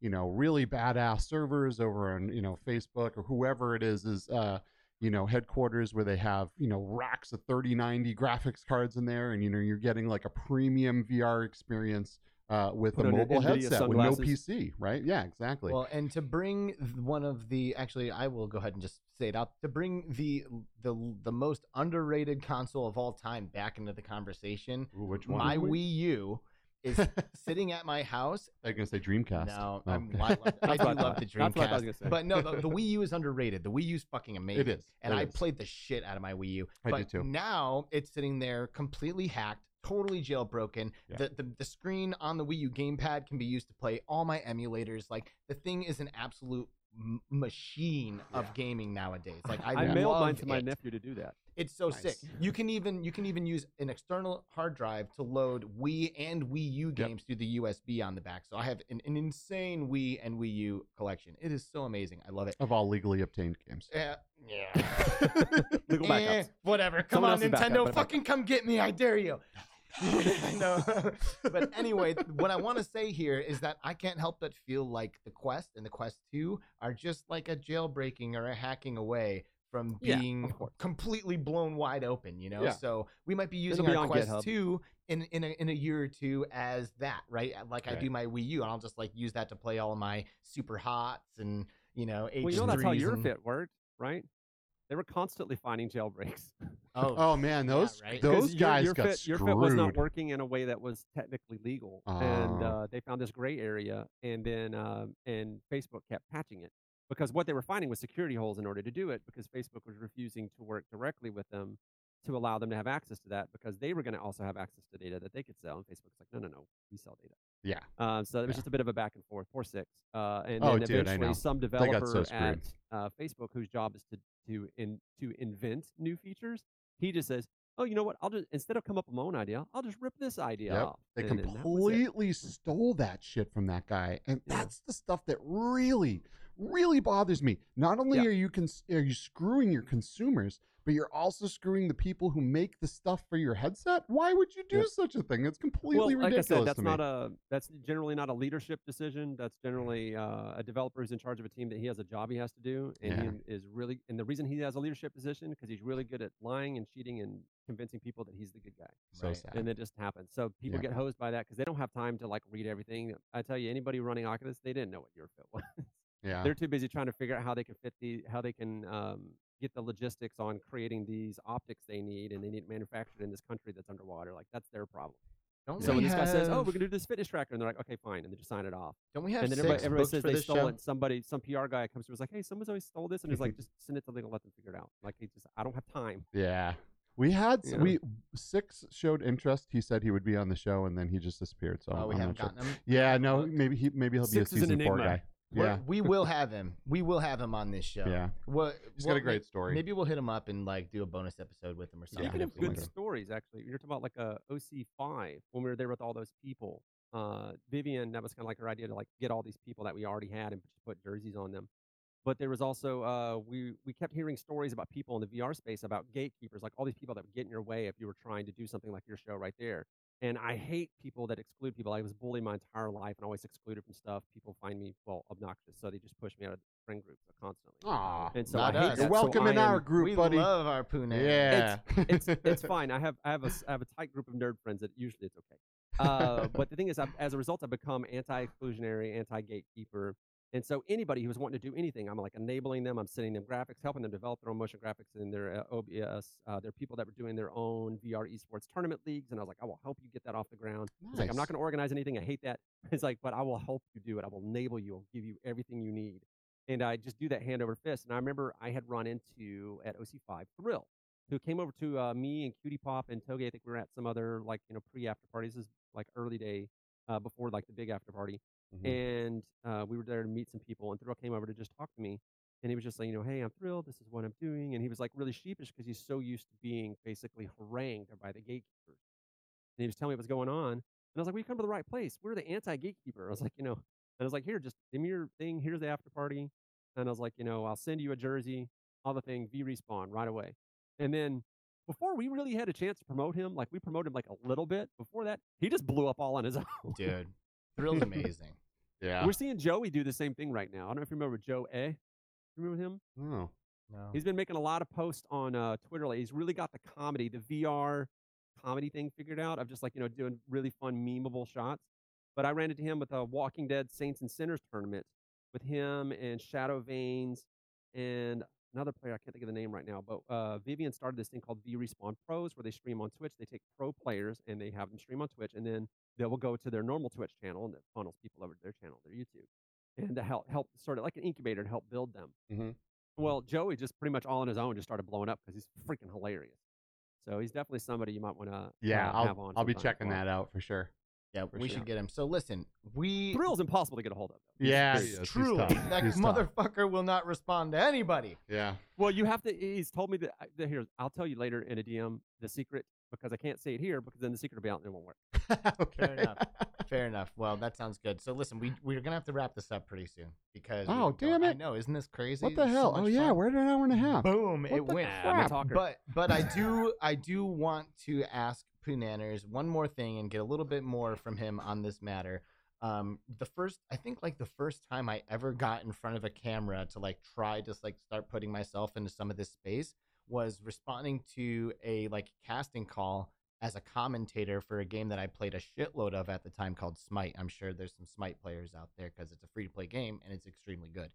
you know really badass servers over on you know facebook or whoever it is is uh you know headquarters where they have you know racks of 3090 graphics cards in there and you know you're getting like a premium vr experience uh, with Put a mobile headset with no pc right yeah exactly Well, and to bring one of the actually, I will go ahead and just say it out. To bring the the the most underrated console of all time back into the conversation, Ooh, which one my Wii U is (laughs) sitting at my house. i'm gonna say dreamcast No, Oh, I'm. (laughs) I, love, I do love thought. the That's what I was Dreamcast, gonna say. but no, the, the (laughs) Wii U is underrated. The Wii U's fucking amazing. It is. and It I is. played the shit out of my Wii U. I but did too. Now it's sitting there completely hacked, totally jailbroken. Yeah. The, the the screen on the Wii U gamepad can be used to play all my emulators. Like the thing is an absolute m- machine of Yeah. gaming nowadays. Like (laughs) I, I mailed mine to my it. nephew to do that. It's so Nice. sick. You can even you can even use an external hard drive to load Wii and Wii U Yep. games through the USB on the back. So I have an, an insane Wii and Wii U collection. It is so amazing. I love it. of all legally obtained games Yeah. Yeah. (laughs) Legal Eh, backups. whatever. Come Someone on, else's backup, Nintendo. fucking come get me. I dare you. (laughs) (laughs) no. but anyway, (laughs) what I want to say here is that I can't help but feel like the Quest and the Quest 2 are just like a jailbreaking or a hacking away from being course. completely blown wide open, you know? Yeah. So we might be using our Quest GitHub. 2 in, in, a, in a year or two as that, right? Uh, like I do my Wii U, and I'll just like use that to play all of my super hots and, you know, H3s. Well, you know that's how your and- fit worked, right? They were constantly finding jailbreaks. Oh, Oh man, Yeah, those those your- guys your got fit, screwed. YUR fit was not working in a way that was technically legal, and Oh. uh, they found this gray area, and then um, and Facebook kept patching it because what they were finding was security holes in order to do it because Facebook was refusing to work directly with them to allow them to have access to that because they were going to also have access to data that they could sell, and Facebook's like, no, no, no, we sell data. Yeah. Um, so it was Yeah. just a bit of a back and forth. Poor Cix. Uh, and Oh, then dude, eventually, some developer so at uh, Facebook, whose job is to to in to invent new features, he just says, "Oh, you know what? I'll just instead of come up with my own idea, I'll just rip this idea Yep. off." They And then that completely stole that shit from that guy, and Yeah. that's the stuff that really, really bothers me. Not only Yeah. are you cons- are you screwing your consumers, but you're also screwing the people who make the stuff for your headset. Why would you do Yeah. such a thing? It's completely Well, completely like I ridiculous said, that's to me. not a that's generally not a leadership decision. That's generally uh, a developer who's in charge of a team that he has a job he has to do, and he is really and the reason he has a leadership position because he's really good at lying and cheating and convincing people that he's the good guy. so Right. sad. and it just happens. So people Yeah. get hosed by that because they don't have time to like read everything. I tell you, anybody running Oculus, they didn't know what YUR fit (laughs) was. yeah. They're too busy trying to figure out how they can fit the how they can um, get the logistics on creating these optics they need, and they need it manufactured in this country that's underwater. Like that's their problem. don't So when this guy says, "Oh, we're gonna do this fitness tracker," and they're like, "Okay, fine," and they just sign it off. don't we have and then Cix everybody, everybody booked says they stole show? it. Somebody, some PR guy comes to us like, "Hey, someone's always stole this," and he's like, (laughs) "Just send it to legal, let them figure it out." Like he just, I don't have time. Yeah. We had Yeah. we Cix showed interest. He said he would be on the show, and then he just disappeared. So Oh, I'm we not haven't sure. gotten him. Yeah, no, maybe he maybe he'll Cix be a season four guy. We're- Yeah, we will have him. We will have him on this show. yeah. What, He's got a great story. Maybe we'll hit him up and like do a bonus episode with him or something. Speaking Yeah, of if we good like- stories, actually, you're talking about like a OC5 when we were there with all those people. Uh, Vivian, that was kind of like her idea to like get all these people that we already had and just put jerseys on them. But there was also uh, we we kept hearing stories about people in the VR space about gatekeepers, like all these people that would get in your way if you were trying to do something like your show right there. And I hate people that exclude people. I was bullied my entire life and always excluded from stuff. People find me well obnoxious, so they just push me out of friend groups constantly. Aw, And so Not I hate us. that. you're So welcome I in our am- group, we buddy. love our Pune. yeah, it's it's (laughs) fine. I have I have a s- I have a tight group of nerd friends that usually it's okay. Uh, but the thing is, I've, as a result, I've become anti-exclusionary, anti-gatekeeper, and so anybody who's wanting to do anything, I'm like enabling them. I'm sending them graphics, helping them develop their own motion graphics in their uh, OBS. Uh, there are people that were doing their own VR esports tournament leagues, and I was like, I will help you get that off the ground. He's like, I'm not going to organize anything. I hate that. (laughs) It's like, but I will help you do it. I will enable you. I'll give you everything you need. And I just do that hand over fist. And I remember I had run into at OC5 Thrill, who came over to uh, me and Cutie Pop and Toge. I think we were at some other like you know pre after parties. This is like early day uh, before like the big after party, Mhm. and uh, we were there to meet some people. And Thrill came over to just talk to me, and he was just like, you know, hey, I'm thrilled. This is what I'm doing. And he was like really sheepish because he's so used to being basically harangued by the gatekeepers. And he was telling me what's going on, and I was like, we come to the right place. We're the anti gatekeeper. I was like, you know, and I was like, here, just give me your thing. Here's the after party. And I was like, you know, I'll send you a jersey, all the thing, V respawn right away. And then before we really had a chance to promote him, like we promoted him like a little bit. Before that, he just blew up all on his (laughs) own. dude. Thrill's amazing. Yeah. We're seeing Joey do the same thing right now. I don't know if you remember Joe A. Remember him? Oh. No. He's been making a lot of posts on uh, Twitter. Lately. He's really got the comedy, the VR comedy thing figured out of just like you know doing really fun memeable shots. But I ran into him with a Walking Dead Saints and Sinners tournament with him and Shadow Veins and another player. I can't think of the name right now. But uh, Vivian started this thing called V Respawn Pros, where they stream on Twitch. They take pro players and they have them stream on Twitch, and then they will go to their normal Twitch channel and it funnels people over to their channel, their YouTube, and to help help sort of like an incubator to help build them. Mhm. Well, Joey just pretty much all on his own just started blowing up because he's freaking hilarious. So he's definitely somebody you might want to Yeah, uh, have I'll on. I'll be checking that out for sure. yeah, for we sure. should get him. So listen, we Thrill's impossible to get a hold of. Though. Yeah, It's he is. He's true. tough. That He's tough. motherfucker will not respond to anybody. Yeah. Well, you have to. He's told me that. I- that Here, I'll tell you later in a DM the secret because I can't say it here because then the secret will be out and it won't work. (laughs) okay. Fair enough. Fair enough. Well, that sounds good. So listen, we we're gonna have to wrap this up pretty soon because Oh, could go- damn I it. know, isn't this crazy? What the It's so hell? oh yeah, fun. we're at an hour and a half. Boom! What it went. I'm a crap? talker. But but I (laughs) do I do want to ask Poonanners one more thing and get a little bit more from him on this matter. Um, the first I think like the first time I ever got in front of a camera to like try to like start putting myself into some of this space was responding to a like casting call as a commentator for a game that I played a shitload of at the time called Smite. I'm sure there's some Smite players out there because it's a free to play game and it's extremely good.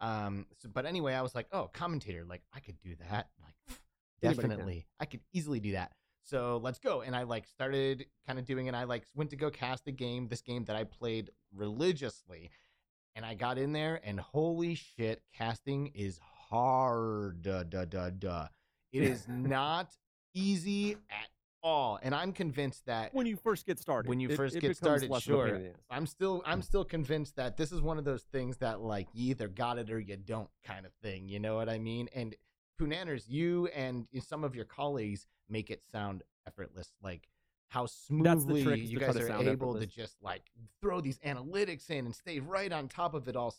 Um, so, but anyway, I was like, oh, commentator, like I could do that. Like, (laughs) can. definitely, I could easily do that. So let's go. And I like started kind of doing it. I like went to go cast the game, this game that I played religiously. And I got in there and holy shit, casting is hard. Duh, duh, duh, duh. It is not easy at all. And I'm convinced that when you first get started. when you it- first it get started, less of a pain sure. in the ass. I'm still I'm mm. still convinced that this is one of those things that like you either got it or you don't kind of thing. You know what I mean? And Poonanners, you and some of your colleagues make it sound effortless. Like how smoothly trick, you guys are able to just like throw these analytics in and stay right on top of it all.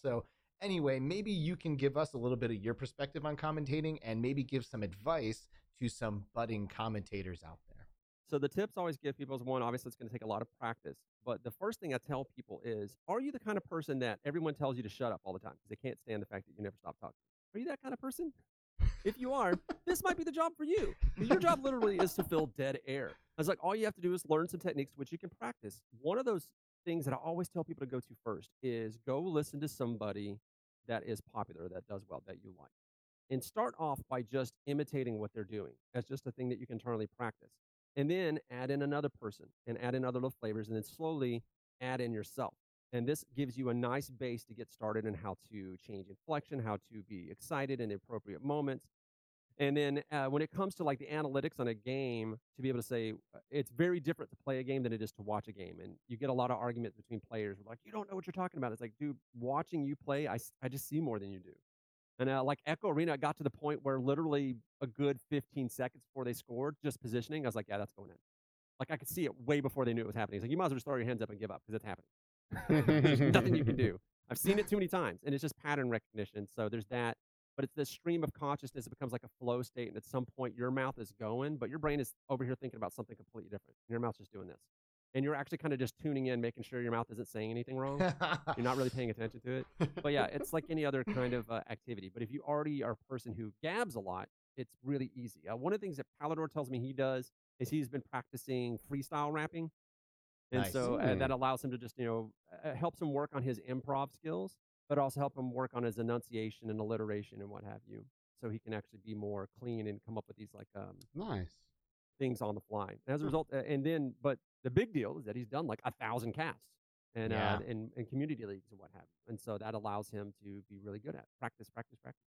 Anyway, maybe you can give us a little bit of your perspective on commentating and maybe give some advice to some budding commentators out there. So the tips I always give people is one, obviously it's going to take a lot of practice. But the first thing I tell people is, are you the kind of person that everyone tells you to shut up all the time because they can't stand the fact that you never stop talking? Are you that kind of person? If you are, this might be the job for you. Your job literally is to fill dead air. I was like, all you have to do is learn some techniques which you can practice. One of those things that I always tell people to go to first is go listen to somebody that is popular, that does well, that you like. And start off by just imitating what they're doing. That's just a thing that you can internally practice. And then add in another person and add in other little flavors and then slowly add in yourself. And this gives you a nice base to get started in how to change inflection, how to be excited in appropriate moments. And then uh, when it comes to like the analytics on a game, to be able to say uh, it's very different to play a game than it is to watch a game. And you get a lot of arguments between players like, you don't know what you're talking about. It's like, dude, watching you play, I, I just see more than you do. And uh, like Echo Arena I got to the point where literally a good 15 seconds before they scored, just positioning, I was like, yeah, that's going in. Like I could see it way before they knew it was happening. It's like, you might as well just throw your hands up and give up because it's happening. There's nothing you can (laughs) do. I've seen it too many times, and it's just pattern recognition. So there's that. But it's this stream of consciousness. It becomes like a flow state, and at some point, your mouth is going, but your brain is over here thinking about something completely different. And your mouth's just doing this, and you're actually kind of just tuning in, making sure your mouth isn't saying anything wrong. You're not really paying attention to it. But yeah, it's like any other kind of uh, activity. But if you already are a person who gabs a lot, it's really easy. Uh, one of the things that Palador tells me he does is he's been practicing freestyle rapping. And Nice. so uh, that allows him to just, you know, uh, helps him work on his improv skills, but also help him work on his enunciation and alliteration and what have you. So he can actually be more clean and come up with these like um, nice. things on the fly. And as a result, uh, and then, but the big deal is that he's done like a thousand casts and Yeah. uh, in, in community leagues and what have you. And so that allows him to be really good at practice, practice, practice.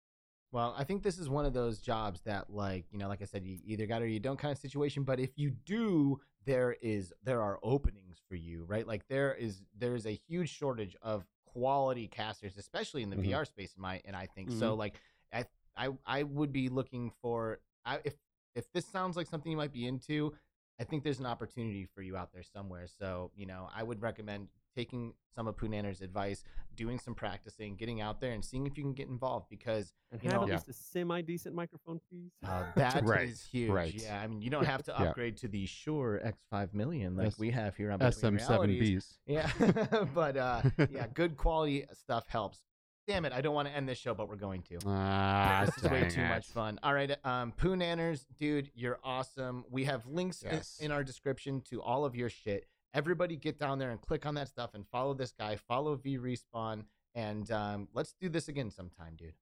Well, I think this is one of those jobs that, like, you know, like I said, you either got it or you don't kind of situation. But if you do, there is there are openings for you, right? Like there is there is a huge shortage of quality casters, especially in the Mhm. VR space. In my and I think so. Mm-hmm. Like I I I would be looking for I, if if this sounds like something you might be into, I think there's an opportunity for you out there somewhere. So you know, I would recommend taking some of Poonanner's advice, doing some practicing, getting out there, and seeing if you can get involved because And You have know- at Yeah. least a semi decent microphone, please. uh, (laughs) that is Right, huge. right. Yeah, I mean, you don't have to Yeah. upgrade to the Shure X5 million like S- we have here on Between SM7Bs. Yeah, (laughs) but uh, yeah, (laughs) good quality stuff helps. Damn it, I don't want to end this show, but we're going to. Ah, this is way dang too it. much fun. All right, um, Poo Nanners, dude, you're awesome. We have links in- in, our description to all of your shit. Everybody get down there and click on that stuff and follow this guy, follow V Respawn, and um, let's do this again sometime, dude.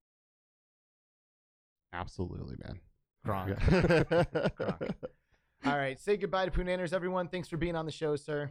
Absolutely, man. Gronk. Yeah. (laughs) Gronk. (laughs) All right, say goodbye to poonanners everyone. Thanks for being on the show, sir.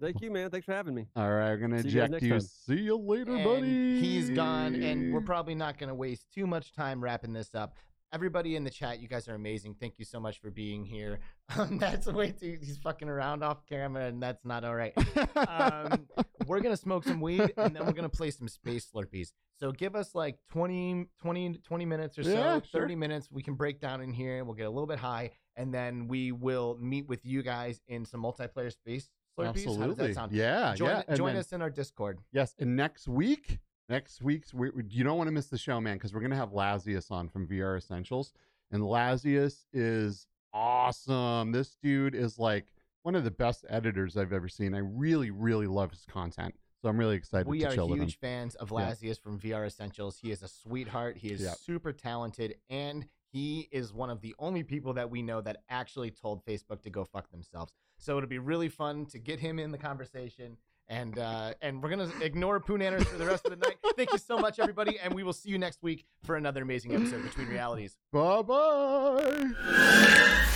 Thank you, man. Thanks for having me. All right, I'm gonna See eject next you. See you later, And buddy. He's gone, and we're probably not going to waste too much time wrapping this up. Everybody in the chat, you guys are amazing. Thank you so much for being here. (laughs) Um, that's a way too. He's fucking around off camera, and that's not all right. Um, we're gonna smoke some weed, and then we're gonna play some space slurpies. So give us like 20, 20, 20 minutes or so, Yeah, sure. 30 minutes. We can break down in here. and We'll get a little bit high, and then we will meet with you guys in some multiplayer space slurpies. How does Absolutely. that sound? Yeah, join yeah. join then- us in our Discord. Yes, and next week, next week's we, you don't want to miss the show, man, because we're gonna have Lazius on from VR Essentials, and Lazius is awesome. This dude is like one of the best editors I've ever seen. I really, really love his content, so I'm really excited We to are chill with him. huge fans of Yeah. Lazius from VR Essentials. He is a sweetheart. He is Yeah. super talented, and he is one of the only people that we know that actually told Facebook to go fuck themselves. So it'll be really fun to get him in the conversation And uh, and we're gonna ignore Poonanners for the rest of the night. Thank you so much, everybody, and we will see you next week for another amazing episode between realities. Bye bye.